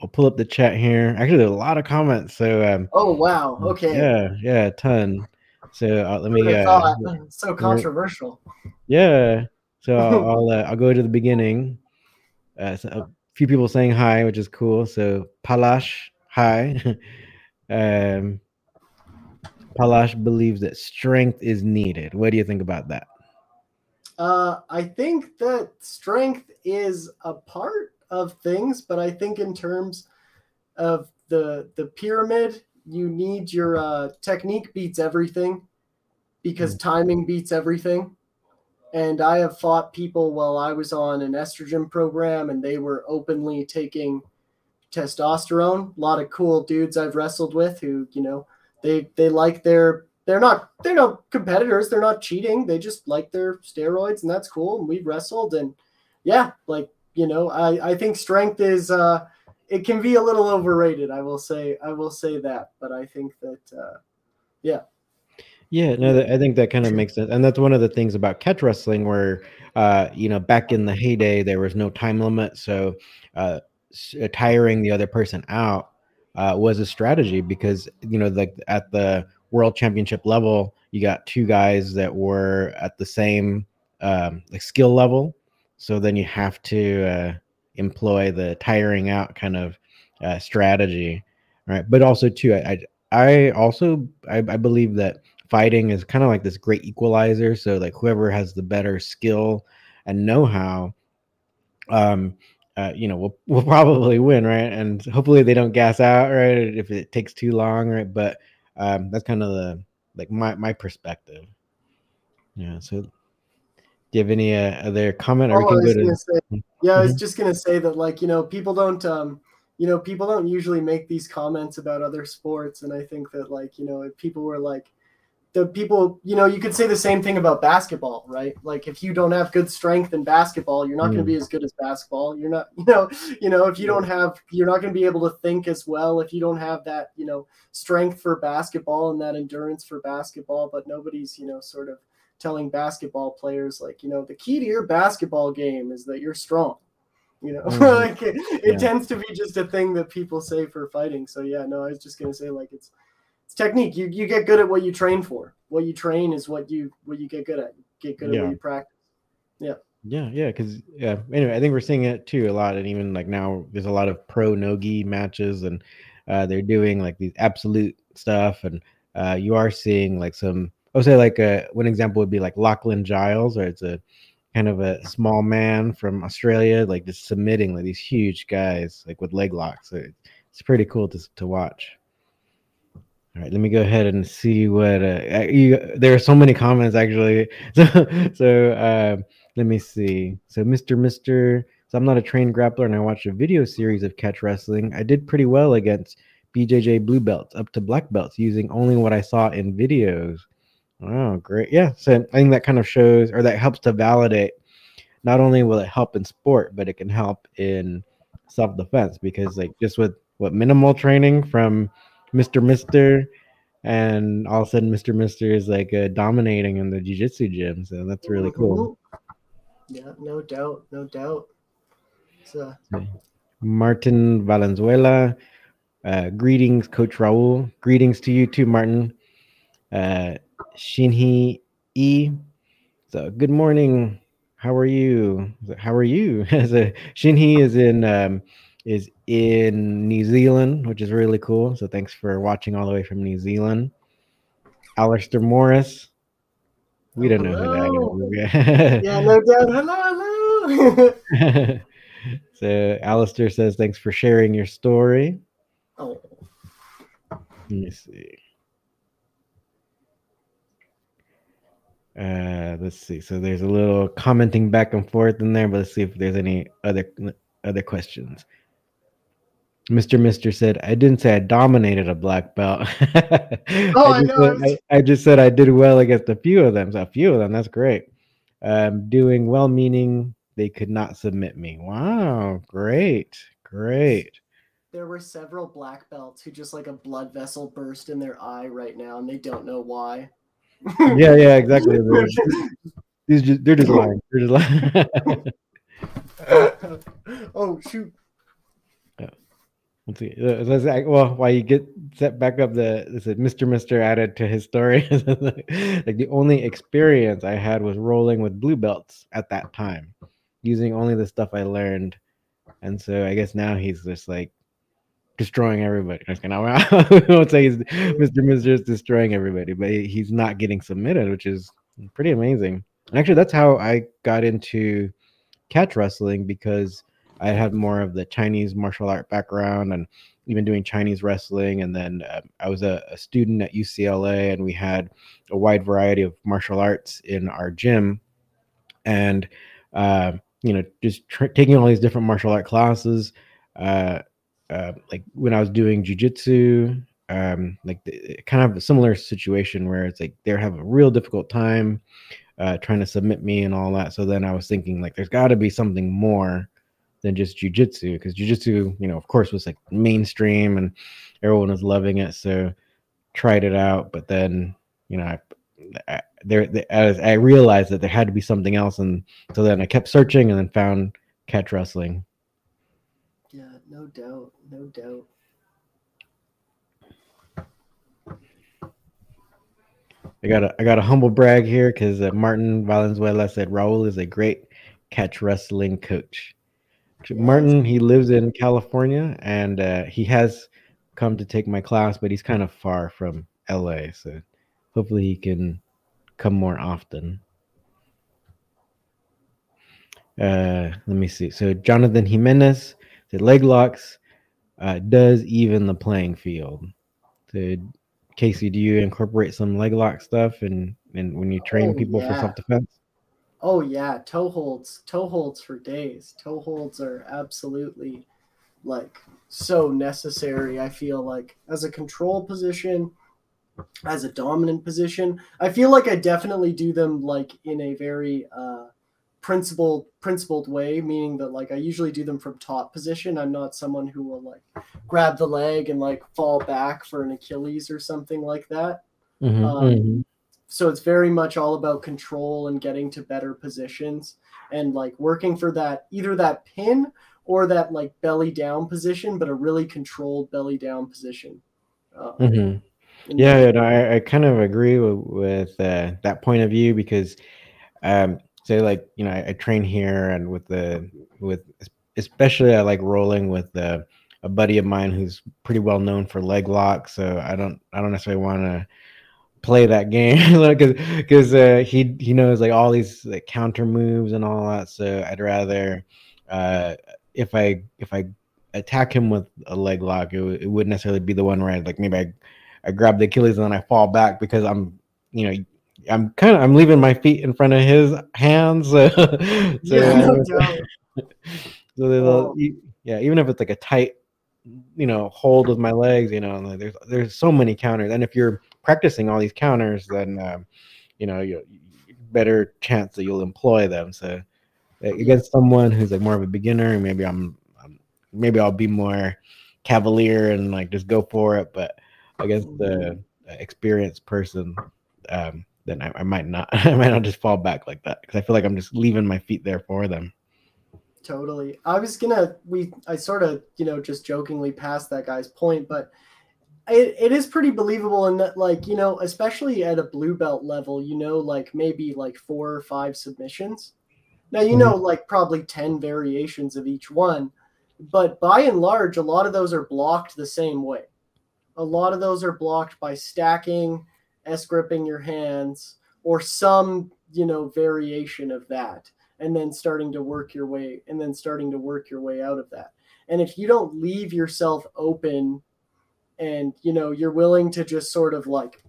I'll pull up the chat here. Actually, there's a lot of comments. So um, oh wow okay yeah, yeah, a ton. So uh, let me uh, so controversial Yeah. So I'll I'll, uh, I'll go to the beginning. Uh, so few people saying hi, which is cool. So Palash, hi. um, Palash believes that strength is needed. What do you think about that? Uh, I think that strength is a part of things, but I think in terms of the the pyramid, you need your uh, technique beats everything because timing beats everything. And I have fought people while I was on an estrogen program, and they were openly taking testosterone. A lot of cool dudes I've wrestled with who, you know, they they like their they're not they're no competitors. They're not cheating. They just like their steroids and that's cool. And we wrestled and yeah like you know i i think strength is uh it can be a little overrated i will say i will say that. But i think that uh yeah Yeah, no, I think that kind of makes sense, and that's one of the things about catch wrestling, where uh, you know, back in the heyday, there was no time limit, so uh, uh, tiring the other person out uh, was a strategy because you know, like at the world championship level, you got two guys that were at the same um, like skill level, so then you have to uh, employ the tiring out kind of uh, strategy, right? But also too, I I, I also I, I believe that fighting is kind of like this great equalizer. So like whoever has the better skill and know-how, um, uh, you know, will will probably win, right? And hopefully they don't gas out, right? If it takes too long, right? But um, that's kind of the like my my perspective. Yeah. So Do you have any uh, other comment? Or oh, we can go to... say, yeah, I was mm-hmm. just gonna say that, like you know, people don't, um, you know, people don't usually make these comments about other sports, and I think that, like you know, if people were like, the people, you know, you could say the same thing about basketball, right? Like if you don't have good strength in basketball, you're not mm. going to be as good as basketball. You're not, you know, you know, if you don't have, you're not going to be able to think as well if you don't have that, you know, strength for basketball and that endurance for basketball. But nobody's, you know, sort of telling basketball players like, you know, the key to your basketball game is that you're strong. You know, mm. like it, it yeah. tends to be just a thing that people say for fighting. So yeah, no, I was just gonna say like it's it's technique. You you get good at what you train for. What you train is what you what you get good at. Get good at yeah. what you practice. Yeah. Yeah, yeah, because yeah. Anyway, I think we're seeing it too a lot, and even like now, there's a lot of pro nogi matches, and uh, they're doing like these absolute stuff, and uh, you are seeing like some. I would say like a, uh, one example would be like Lachlan Giles, or it's a kind of a small man from Australia, like just submitting like these huge guys like with leg locks. So it's pretty cool to to watch. All right, let me go ahead and see what uh, you, there are so many comments actually. So, so uh, let me see. So, Mr. Mister, so I'm not a trained grappler, and I watched a video series of catch wrestling. I did pretty well against BJJ blue belts up to black belts using only what I saw in videos. Oh, great! Yeah, so I think that kind of shows, or that helps to validate. Not only will it help in sport, but it can help in self defense because, like, just with what minimal training from Mr. Mister, and all of a sudden Mr. Mister is like uh, dominating in the jiu-jitsu gym. So that's really cool. Yeah, no doubt, no doubt. So. Martin Valenzuela, uh, greetings, Coach Raul. Greetings to you too, Martin. Uh, Shinhi E. So good morning. How are you? How are you? so Shinhi is in um, is in New Zealand, which is really cool. So thanks for watching all the way from New Zealand. Alistair Morris. We don't know who that is. yeah, no doubt. Hello, hello. so Alistair says, thanks for sharing your story. Oh. Let me see. Uh, let's see. So there's a little commenting back and forth in there, but let's see if there's any other other questions. Mr. Mister said, I didn't say I dominated a black belt. oh, I, I. Said, I, I, just said I did well against a few of them. So a few of them, that's great. Um, doing well, meaning they could not submit me. Wow, great, great. There were several black belts who just like a blood vessel burst in their eye right now, and they don't know why. yeah, yeah, exactly. They're, they're just, they're just lying. They're just lying. oh shoot! Let's see. Uh, well, why you get set back up the is Mr. Mister added to his story. like the only experience I had was rolling with blue belts at that time, using only the stuff I learned. And so I guess now he's just like destroying everybody. Now I won't say he's Mr. Mister is destroying everybody, but he's not getting submitted, which is pretty amazing. And actually, that's how I got into catch wrestling because I had more of the Chinese martial art background and even doing Chinese wrestling. And then uh, I was a, a, student at UCLA, and we had a wide variety of martial arts in our gym. And uh, you know, just tr- taking all these different martial art classes. Uh, uh like when I was doing jujitsu, um, like the, kind of a similar situation where it's like they're having a real difficult time uh, trying to submit me and all that. So then I was thinking like, there's got to be something more than just jujitsu because jujitsu, you know, of course, was like mainstream and everyone was loving it. So tried it out, but then you know, I, I there as I realized that there had to be something else, and so then I kept searching and then found catch wrestling. Yeah, no doubt, no doubt. I got a I got a humble brag here because uh, Martin Valenzuela said Raul is a great catch wrestling coach. Martin, he lives in California and uh, he has come to take my class, but he's kind of far from LA. So hopefully he can come more often. Uh, let me see. So Jonathan Jimenez said leg locks uh, does even the playing field. So Casey, do you incorporate some leg lock stuff and and when you train oh, people yeah. for self defense? Oh yeah, toe holds, toe holds for days. Toe holds are absolutely like so necessary. I feel like as a control position, as a dominant position, I feel like I definitely do them like in a very uh, principled principled way, meaning that like I usually do them from top position. I'm not someone who will like grab the leg and like fall back for an Achilles or something like that. Mhm, Um, mhm. So it's very much all about control and getting to better positions and like working for that either that pin or that like belly down position but a really controlled belly down position uh, Mhm. Yeah, no, I, I kind of agree with, with uh, that point of view because, um, say like you know, I, I train here and with the with especially I like rolling with uh, a buddy of mine who's pretty well known for leg lock. So I don't I don't necessarily want to play that game because because uh, he he knows like all these like counter moves and all that. So I'd rather uh, if I if I attack him with a leg lock, it, w- it wouldn't necessarily be the one where I like maybe I I grab the Achilles and then I fall back because I'm, you know, I'm kind of I'm leaving my feet in front of his hands. So, so, yeah, no so Oh. yeah, even if it's like a tight, you know, hold with my legs, you know, like there's there's so many counters, and if you're practicing all these counters, then um, you know you better chance that you'll employ them. So uh, against someone who's like more of a beginner, maybe I'm, I'm maybe I'll be more cavalier and like just go for it, but against the experienced person, um, then I, I might not. I might not just fall back like that because I feel like I'm just leaving my feet there for them. totally i was gonna we i sort of you know just jokingly passed that guy's point but it, it is pretty believable in that like you know especially at a blue belt level you know like maybe like four or five submissions. Now you Mhm. know like probably 10 variations of each one but by and large a lot of those are blocked the same way. A lot of those are blocked by stacking s gripping your hands or some you know variation of that and then starting to work your way and then starting to work your way out of that. And if you don't leave yourself open and you know you're willing to just sort of like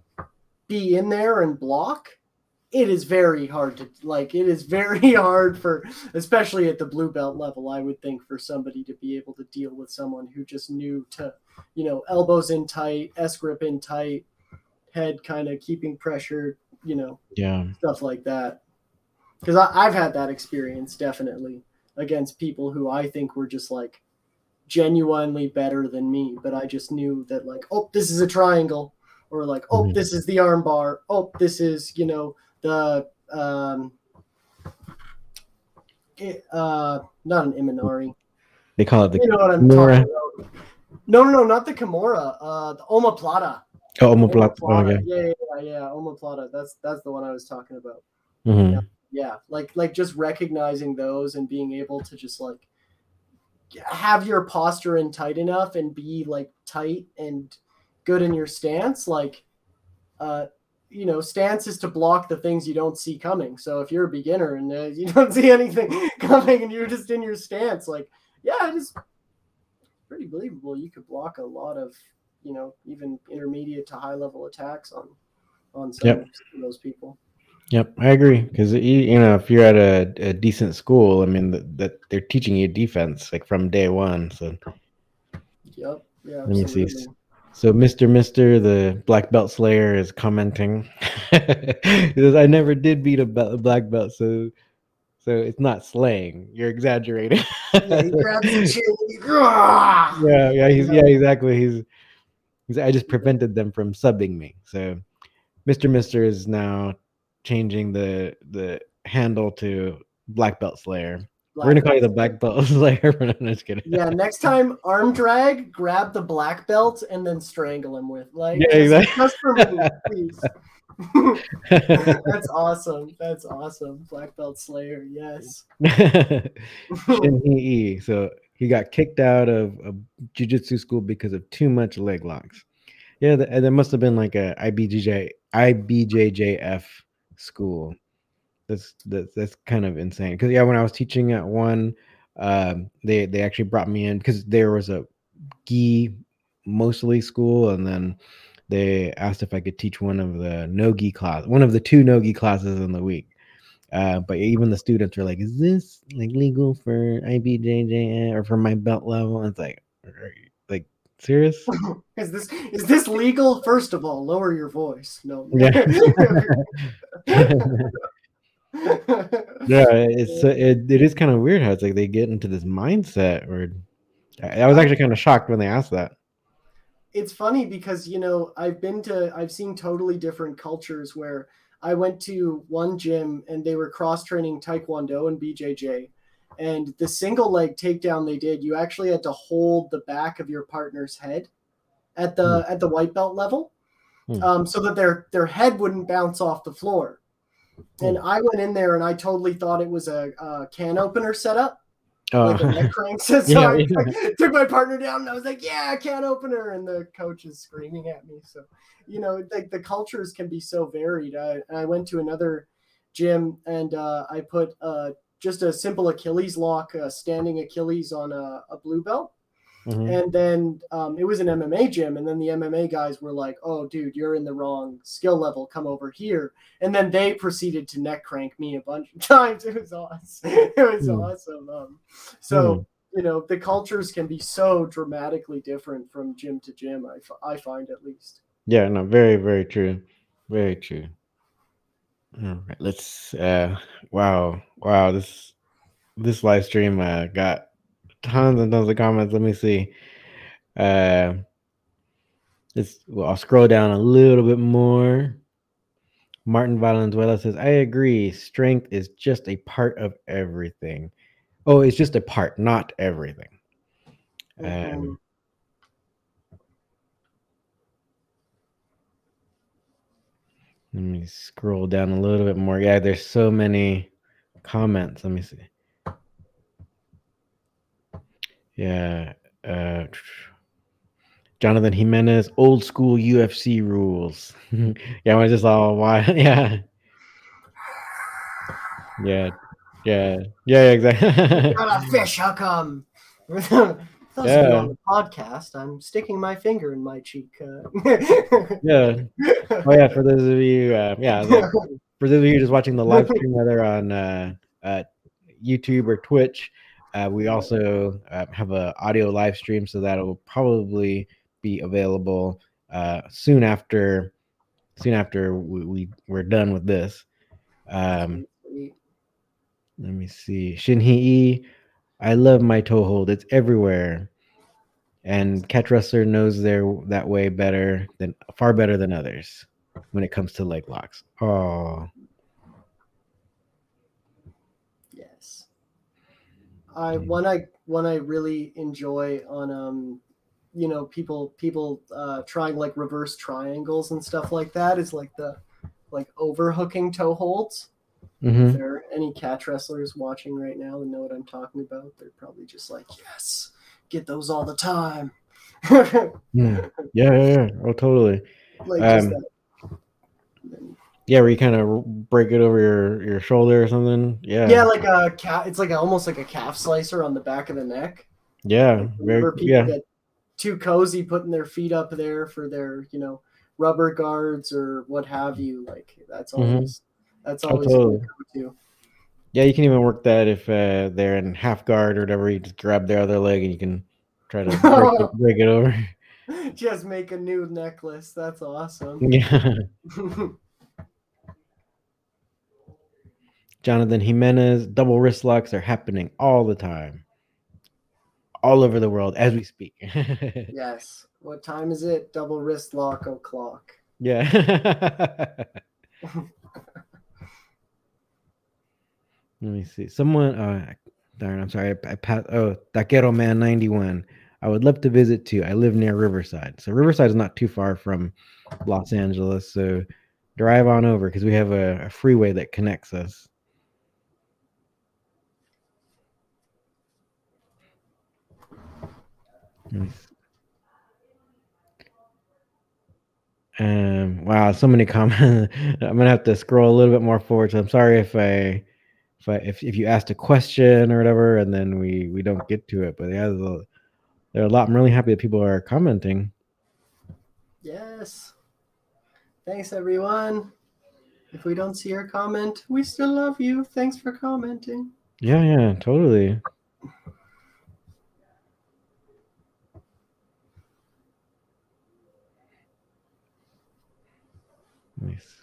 be in there and block it is very hard to like it is very hard for especially at the blue belt level i would think for somebody to be able to deal with someone who just knew to you know elbows in tight s grip in tight head kind of keeping pressure you know Yeah. stuff like that. Because I've had that experience definitely against people who I think were just like genuinely better than me, but I just knew that like, oh, this is a triangle, or like, oh, Mhm. this is the arm bar, oh, this is you know the um, uh, not an Imanari. They call it the You know what I'm Kimura. talking about? No, no, no, not the Kimura. Uh, the Omoplata. oh, omoplata. Oh, Omoplata. okay. Yeah, yeah, yeah, yeah. Omoplata. That's that's the one I was talking about. Mhm. yeah like like just recognizing those and being able to just like have your posture in tight enough and be like tight and good in your stance like uh you know stance is to block the things you don't see coming so if you're a beginner and uh, you don't see anything coming and you're just in your stance like yeah it is pretty believable you could block a lot of you know even intermediate to high level attacks on on some Yep. of those people Yep, I agree. Because you, you know, if you're at a, a decent school, I mean, that they're teaching you defense like from day one. So, Yep. Yeah. Let me see. So Mister Mister, the black belt slayer, is commenting. he says, "I never did beat a, a black belt, so so it's not slaying. You're exaggerating." Yeah, he grabs the chin. and he- "Rah!" yeah, yeah, he's yeah, exactly. He's, he's I just prevented them from subbing me. So Mr. Mister is now changing the the handle to Black Belt Slayer. We're gonna Black call you the. Black Belt Slayer. I'm just kidding. Yeah. Next time, arm drag, grab the black belt, and then strangle him with like. Yeah, exactly. Just for me, please. That's awesome. That's awesome. Black belt slayer. Yes. Shin-hee. So he got kicked out of a jiu-jitsu school because of too much leg locks. Yeah, th- there must have been like a IBJJ IBJJF school. That's that's that's kind of insane. Because yeah, when I was teaching at one, um, they they actually brought me in because there was a gi mostly school, and then they asked if I could teach one of the no gi class, one of the two no gi classes in the week. Uh, but even the students are like, "Is this like legal for IBJJ or for my belt level?" And it's like serious? is this is this legal? First of all, lower your voice. No. Yeah. yeah, it's it, it is kind of weird how it's like they get into this mindset. Or I was actually kind of shocked when they asked that. It's funny because you know I've been to I've seen totally different cultures where I went to one gym and they were cross training Taekwondo and BJJ, and the single leg takedown they did, you actually had to hold the back of your partner's head at the hmm. at the white belt level, hmm. um, so that their their head wouldn't bounce off the floor. And I went in there and I totally thought it was a, a can opener setup. Uh, like a neck crank. So yeah, I, yeah. took my partner down and I was like, yeah, can opener. And the coach is screaming at me. So, you know, like the cultures can be so varied. I, I went to another gym and uh, I put uh, just a simple Achilles lock, standing Achilles on a, a blue belt. Mm-hmm. And then um, it was an MMA gym, and then the MMA guys were like, "Oh, dude, you're in the wrong skill level. Come over here." And then they proceeded to neck crank me a bunch of times. It was awesome. It was mm. awesome. Um, so mm. you know, the cultures can be so dramatically different from gym to gym. I, I find at least. Yeah, no, very very true, very true. All right, let's. uh Wow, wow this this live stream uh, got tons and tons of comments. Let me see. Uh, it's, well, I'll scroll down a little bit more. Martin Valenzuela says, I agree. Strength is just a part of everything. Oh, it's just a part, not everything. Um, let me scroll down a little bit more. Yeah, there's so many comments. Let me see. Yeah. Uh, Jonathan Jimenez, old school UFC rules. yeah, I was just all why. Yeah. Yeah. Yeah. Yeah, exactly. Got a fish, how come? Those yeah. on the podcast, I'm sticking my finger in my cheek. Uh. yeah. Oh yeah, for those of you, uh, yeah, for those of you just watching the live stream, whether on uh, uh, YouTube or Twitch, uh, we also uh, have an audio live stream, so that'll probably be available uh, soon after soon after we, we we're done with this. Um, let me see. Shinhei, I love my toe hold. It's everywhere. And Catch Wrestler knows their that way better than far better than others when it comes to leg locks. Oh, Yes. I one I one I really enjoy on um you know people people uh trying like reverse triangles and stuff like that is like the like overhooking toe holds. Mm-hmm. If there are any catch wrestlers watching right now and know what I'm talking about, they're probably just like, yes, get those all the time. yeah. yeah, yeah, yeah. Oh, totally. Like um, yeah, where you kind of break it over your your shoulder or something. Yeah. Yeah, like a cat. It's like a, almost like a calf slicer on the back of the neck. Yeah. Very, people yeah. too cozy putting their feet up there for their you know rubber guards or what have you. Like that's mm-hmm. always mm-hmm. That's always oh, totally. Yeah, you can even work that if uh, they're in half guard or whatever. You just grab their other leg and you can try to break, it, break it over. Just make a new necklace. That's awesome. Yeah. Jonathan Jimenez, double wrist locks are happening all the time, all over the world as we speak. yes. What time is it? Double wrist lock o'clock. Yeah. Let me see. Someone, uh, darn, I'm sorry. I, I passed. Oh, Taquero Man 91. I would love to visit too. I live near Riverside. So Riverside is not too far from Los Angeles. So drive on over because we have a, a freeway that connects us. Um, wow, so many comments. I'm gonna have to scroll a little bit more forward. So I'm sorry if I, if I, if, if you asked a question or whatever, and then we we don't get to it. But yeah, there's a, there are a lot. I'm really happy that people are commenting. Yes. Thanks, everyone. If we don't see your comment, we still love you. Thanks for commenting. Yeah, yeah, totally. Nice.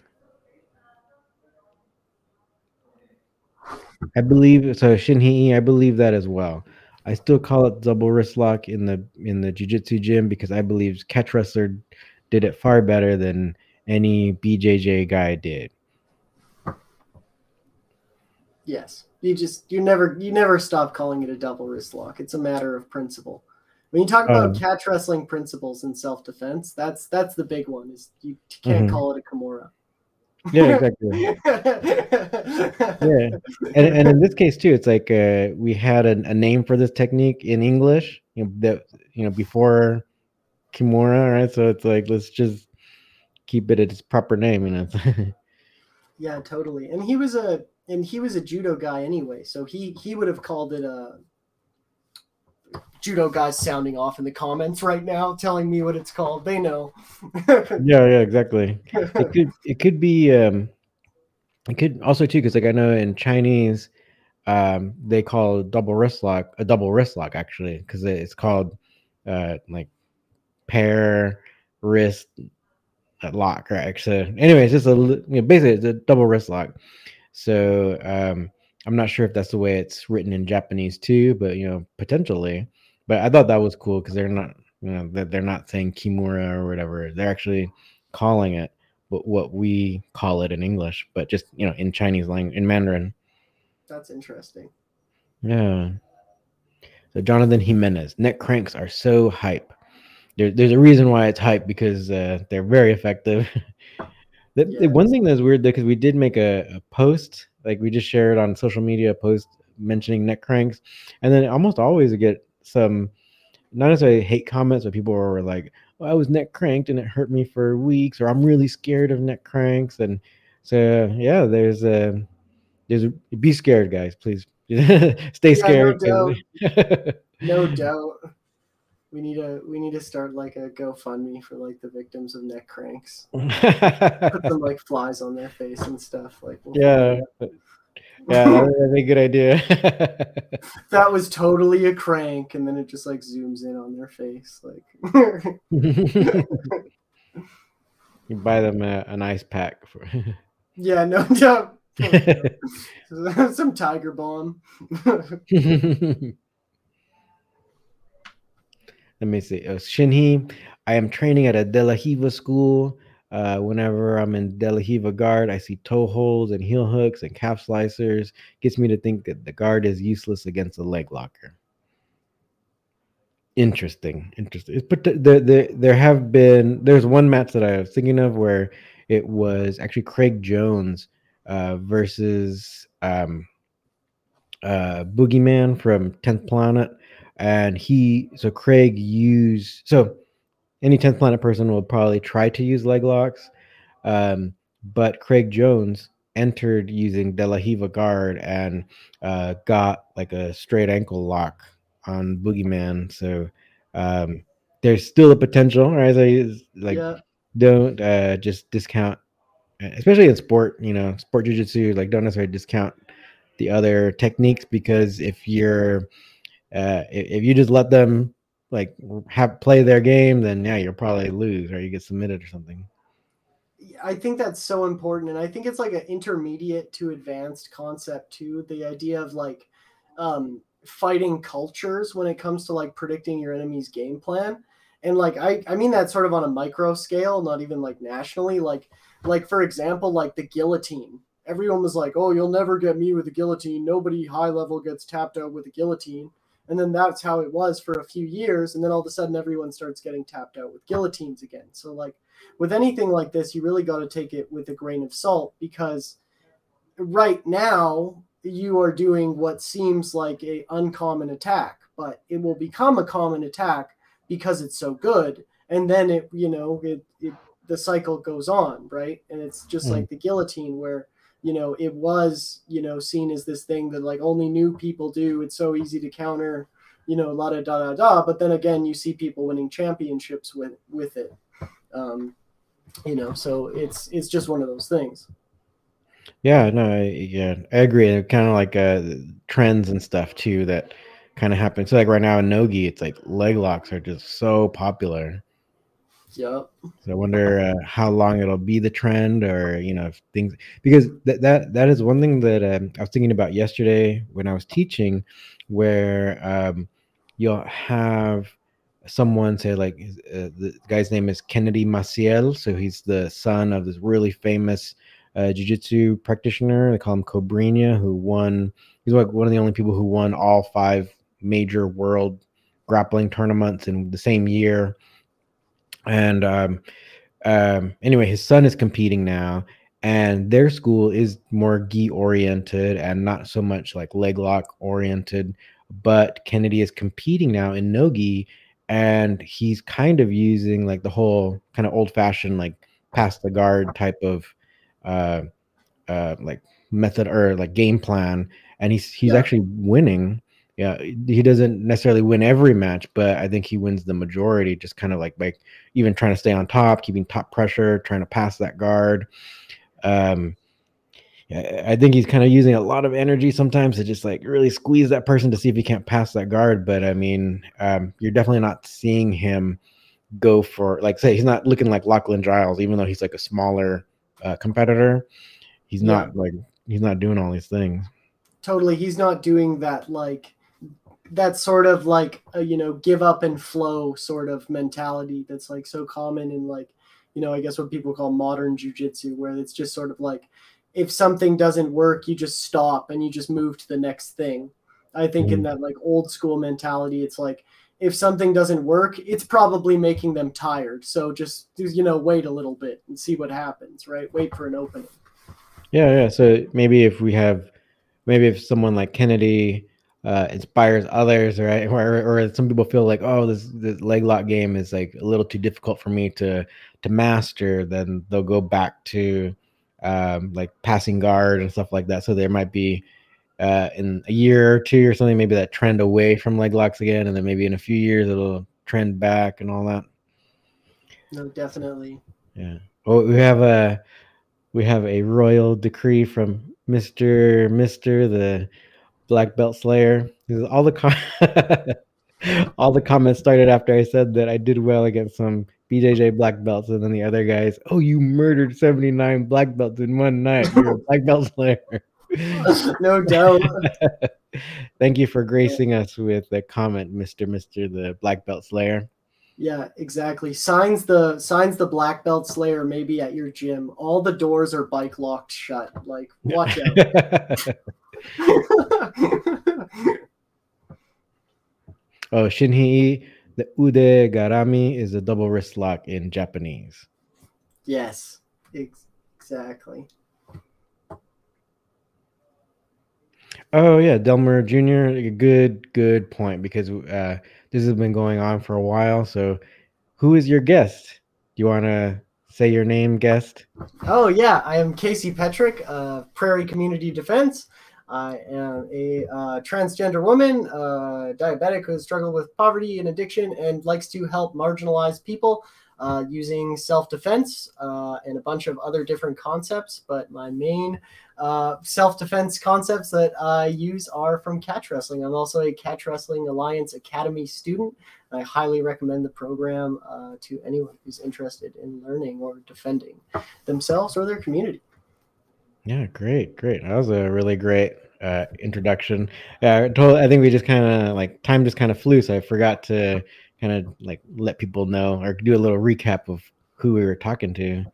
I believe so. Shinhei, I believe that as well. I still call it double wrist lock in the in the jiu-jitsu gym because I believe catch wrestler did it far better than any BJJ guy did. Yes, you just you never you never stop calling it a double wrist lock. It's a matter of principle. When you talk about um, catch wrestling principles in self defense, that's that's the big one. Is you can't mm-hmm. call it a kimura. Yeah, exactly. yeah, and, and in this case too, it's like uh, we had a, name for this technique in English. You know that you know before kimura, right? So it's like let's just keep it at its proper name, you know. yeah, totally. And he was a and he was a judo guy anyway, so he he would have called it a judo guys sounding off in the comments right now, telling me what it's called. They know. yeah, yeah, exactly. It could it could be um it could also too because like I know in Chinese um they call double wrist lock a double wrist lock actually because it's called uh like pair wrist lock right so anyway it's just a you know, basically it's a double wrist lock so um i'm not sure if that's the way it's written in japanese too but you know potentially but I thought that was cool because they're not, you know, that they're not saying Kimura or whatever. They're actually calling it what what we call it in English, but just you know in Chinese language in Mandarin. That's interesting. Yeah. So Jonathan Jimenez, neck cranks are so hype. There, there's a reason why it's hype because uh, they're very effective. the, yes. the, one thing that's weird though, because we did make a, a post, like we just shared on social media, a post mentioning neck cranks, and then almost always get some not necessarily hate comments, but people were like, oh, I was neck cranked and it hurt me for weeks, or I'm really scared of neck cranks. And so, yeah, there's a, there's a, be scared, guys, please stay scared. no, doubt. no doubt. We need to we need to start like a GoFundMe for like the victims of neck cranks. Put them like flies on their face and stuff. Like we'll yeah, yeah, a good idea. that was totally a crank, and then it just like zooms in on their face, like. you buy them a, an ice pack for. yeah, no doubt. Some tiger balm. Let me see. Oh, Shinhei, I am training at a De La Riva school. Uh, whenever I'm in De La Riva guard, I see toe holds and heel hooks and calf slicers. Gets me to think that the guard is useless against a leg locker. Interesting, interesting. But the, the, the, there have been there's one match that I was thinking of where it was actually Craig Jones uh, versus um, uh, Boogeyman from Tenth Planet, and he so Craig used so any 10th planet person will probably try to use leg locks. Um, but Craig Jones entered using De La Riva guard and uh, got like a straight ankle lock on Boogeyman. So um, there's still a potential, right? So like, yeah. don't uh, just discount, especially in sport, you know, sport jujitsu, like don't necessarily discount the other techniques because if you're, uh, if you just let them like have play their game, then yeah, you'll probably lose or you get submitted or something. I think that's so important, and I think it's like an intermediate to advanced concept too. The idea of like um, fighting cultures when it comes to like predicting your enemy's game plan, and like I I mean that sort of on a micro scale, not even like nationally. Like like for example, like the guillotine. Everyone was like, "Oh, you'll never get me with a guillotine. Nobody high level gets tapped out with a guillotine." And then that's how it was for a few years. And then all of a sudden, everyone starts getting tapped out with guillotines again. So, like, with anything like this, you really got to take it with a grain of salt because right now, you are doing what seems like a uncommon attack, but it will become a common attack because it's so good. And then it, you know, it, it the cycle goes on, right? And it's just mm. like the guillotine where you know, it was, you know, seen as this thing that like only new people do. It's so easy to counter, you know, a la da da da da. But then again, you see people winning championships with with it. Um, you know, so it's it's just one of those things. Yeah, no, I, yeah, I agree. Kind of like uh, trends and stuff too that kind of happen. So like right now in Nogi, it's like leg locks are just so popular. Yep. So I wonder uh, how long it'll be the trend, or you know, if things because that that that is one thing that um, I was thinking about yesterday when I was teaching, where um, you'll have someone say like uh, the guy's name is Kennedy Maciel, so he's the son of this really famous uh, jiu-jitsu practitioner. They call him Cobrinha, who won. He's like one of the only people who won all five major world grappling tournaments in the same year and um, um, anyway, his son is competing now, and their school is more gi oriented and not so much like leg lock oriented. But Kennedy is competing now in nogi, and he's kind of using like the whole kind of old fashioned like pass the guard type of uh, uh, like method or like game plan, and he's he's yeah. actually winning yeah, he doesn't necessarily win every match, but I think he wins the majority. Just kind of like like even trying to stay on top, keeping top pressure, trying to pass that guard. Um, I think he's kind of using a lot of energy sometimes to just like really squeeze that person to see if he can't pass that guard. But I mean, um, you're definitely not seeing him go for like say he's not looking like Lachlan Giles, even though he's like a smaller uh, competitor. He's yeah. not like he's not doing all these things. Totally, he's not doing that like that sort of like a, you know give up and flow sort of mentality that's like so common in like you know i guess what people call modern jiu-jitsu where it's just sort of like if something doesn't work you just stop and you just move to the next thing. I think mm-hmm. in that like old school mentality it's like if something doesn't work it's probably making them tired. So just you know wait a little bit and see what happens right? Wait for an opening. Yeah yeah. So maybe if we have maybe if someone like kennedy uh, inspires others, right? Or, or some people feel like, oh, this this leg lock game is like a little too difficult for me to to master. Then they'll go back to um, like passing guard and stuff like that. So there might be uh, in a year or two or something, maybe that trend away from leg locks again, and then maybe in a few years it'll trend back and all that. No, definitely. Yeah. Well, we have a we have a royal decree from Mister Mister the Black Belt Slayer. All the com- all the comments started after I said that I did well against some BJJ black belts, and then the other guys, oh, you murdered seventy nine black belts in one night. You're a black belt slayer. no doubt. Thank you for gracing us with the comment, Mister Mister the Black Belt Slayer. Yeah, exactly. Signs the signs the black belt slayer maybe at your gym. All the doors are bike locked shut. Like, watch out. oh, Shinhei, the ude garami is a double wrist lock in Japanese. Yes, ex- exactly. Oh yeah, Delmer Jr. A good, good point because uh, this has been going on for a while. So, who is your guest? Do you want to say your name, guest? Oh yeah, I am Casey Petrick of Prairie Community Defense. I am a uh, transgender woman, uh, diabetic who has struggled with poverty and addiction and likes to help marginalized people uh, using self defense uh, and a bunch of other different concepts. But my main uh, self defense concepts that I use are from catch wrestling. I'm also a Catch Wrestling Alliance Academy student. I highly recommend the program uh, to anyone who's interested in learning or defending themselves or their community. Yeah, great, great. That was a really great uh, introduction. Yeah, totally. I think we just kind of like time just kind of flew, so I forgot to kind of like let people know or do a little recap of who we were talking to.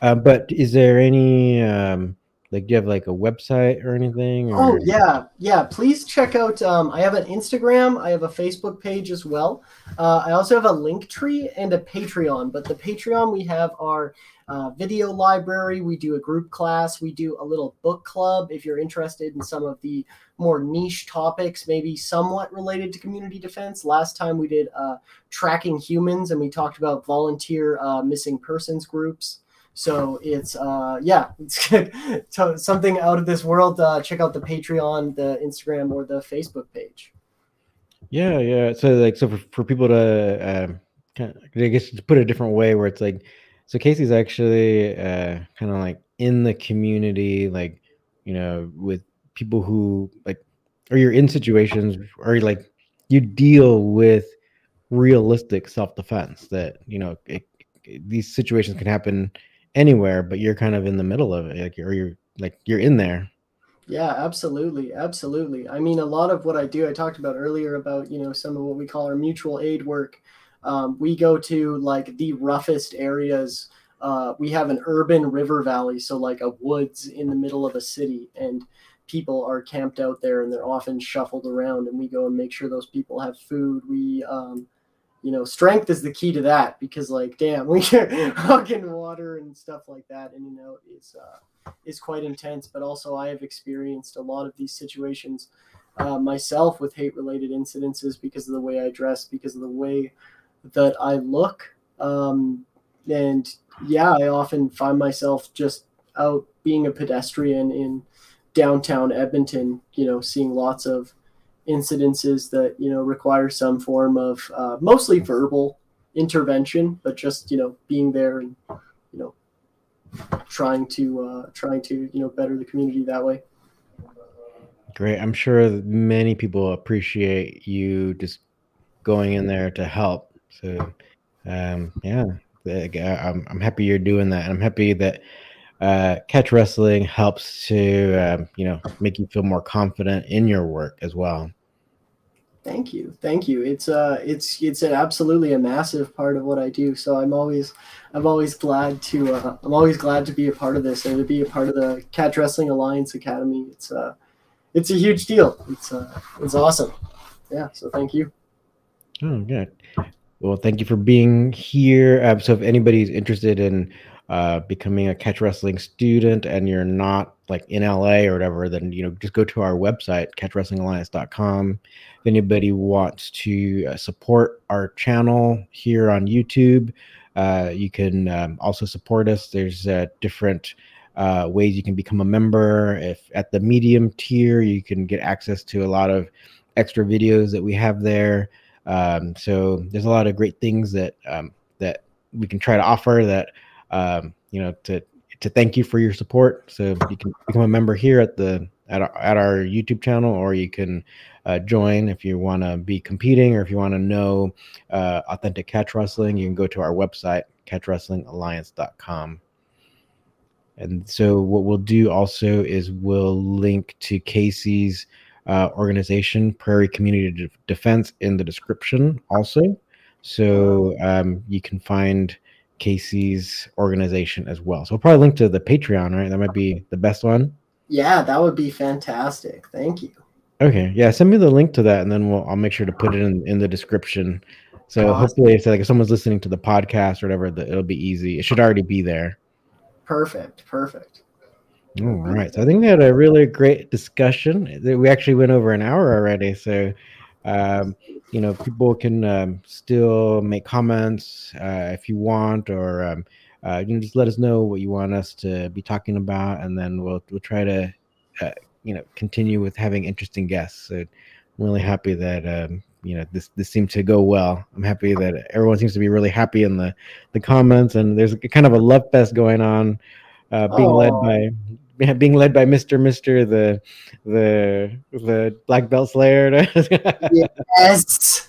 Uh, but is there any um, like do you have like a website or anything? Or... Oh yeah, yeah. Please check out. Um, I have an Instagram. I have a Facebook page as well. Uh, I also have a Linktree and a Patreon. But the Patreon we have our uh, video library. We do a group class. We do a little book club if you're interested in some of the more niche topics, maybe somewhat related to community defense. Last time we did uh, tracking humans, and we talked about volunteer uh, missing persons groups. So it's uh yeah, it's something out of this world. Uh, check out the Patreon, the Instagram, or the Facebook page. Yeah, yeah. So like, so for, for people to, um, kind of, I guess to put it a different way, where it's like, so Casey's actually uh, kind of like in the community, like you know, with people who like, or you're in situations, or like you deal with realistic self defense that you know it, it, these situations can happen anywhere, but you're kind of in the middle of it, like or you're like you're in there. Yeah, absolutely, absolutely. I mean, a lot of what I do, I talked about earlier about you know some of what we call our mutual aid work. Um, we go to like the roughest areas. Uh, we have an urban river valley, so like a woods in the middle of a city, and people are camped out there, and they're often shuffled around. And we go and make sure those people have food. We um, you know, strength is the key to that because, like, damn, we get fucking water and stuff like that and out is uh, is quite intense. But also, I have experienced a lot of these situations uh, myself with hate related incidences because of the way I dress, because of the way that I look, um, and yeah, I often find myself just out being a pedestrian in downtown Edmonton, you know, seeing lots of incidences that you know require some form of uh, mostly verbal intervention, but just you know being there and you know trying to uh, trying to you know better the community that way. Great. I'm sure many people appreciate you just going in there to help. So, um, yeah, I'm, I'm happy you're doing that. And I'm happy that uh, catch wrestling helps to, um, you know, make you feel more confident in your work as well. Thank you, thank you. It's uh, it's it's an absolutely a massive part of what I do. So I'm always, I'm always glad to, uh, I'm always glad to be a part of this and to be a part of the Catch Wrestling Alliance Academy. It's uh, it's a huge deal. It's uh, it's awesome. Yeah. So thank you. Oh, good. Well, thank you for being here. Um, so if anybody's interested in uh, becoming a catch wrestling student and you're not like in LA or whatever, then you know just go to our website catchwrestlingalliance.com. If anybody wants to uh, support our channel here on YouTube, uh, you can um, also support us. There's uh, different uh, ways you can become a member. If at the medium tier, you can get access to a lot of extra videos that we have there. Um, so there's a lot of great things that um, that we can try to offer that um, you know, to to thank you for your support. So you can become a member here at the at our, at our YouTube channel, or you can uh, join if you want to be competing, or if you want to know uh, authentic catch wrestling. You can go to our website, catchwrestlingalliance.com. And so, what we'll do also is we'll link to Casey's uh, organization, Prairie Community Defense, in the description also. So um, you can find Casey's organization as well. So we'll probably link to the Patreon, right? That might be the best one. Yeah, that would be fantastic. Thank you. Okay, yeah, send me the link to that, and then we'll I'll make sure to put it in in the description. So awesome. hopefully, if like if someone's listening to the podcast or whatever, the, it'll be easy. It should already be there. Perfect. Perfect. All right. So I think we had a really great discussion. We actually went over an hour already. So um, you know, people can um, still make comments uh, if you want, or um, uh, you know, just let us know what you want us to be talking about, and then we'll we'll try to, uh, you know, continue with having interesting guests. So I'm really happy that um, you know this this seemed to go well. I'm happy that everyone seems to be really happy in the the comments, and there's kind of a love fest going on, uh, being oh. led by being led by Mister Mister the the the black belt slayer. yes,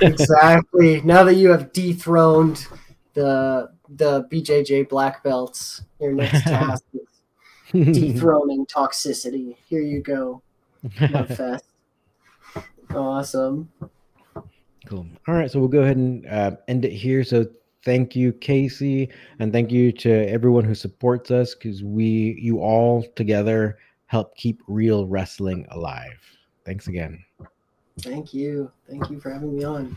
exactly. Now that you have dethroned the the BJJ black belts, your next task is dethroning toxicity. Here you go, fest. Awesome. Cool. All right, so we'll go ahead and uh, end it here. So thank you, Casey, and thank you to everyone who supports us because we, you all together, help keep real wrestling alive. Thanks again. Thank you. Thank you for having me on.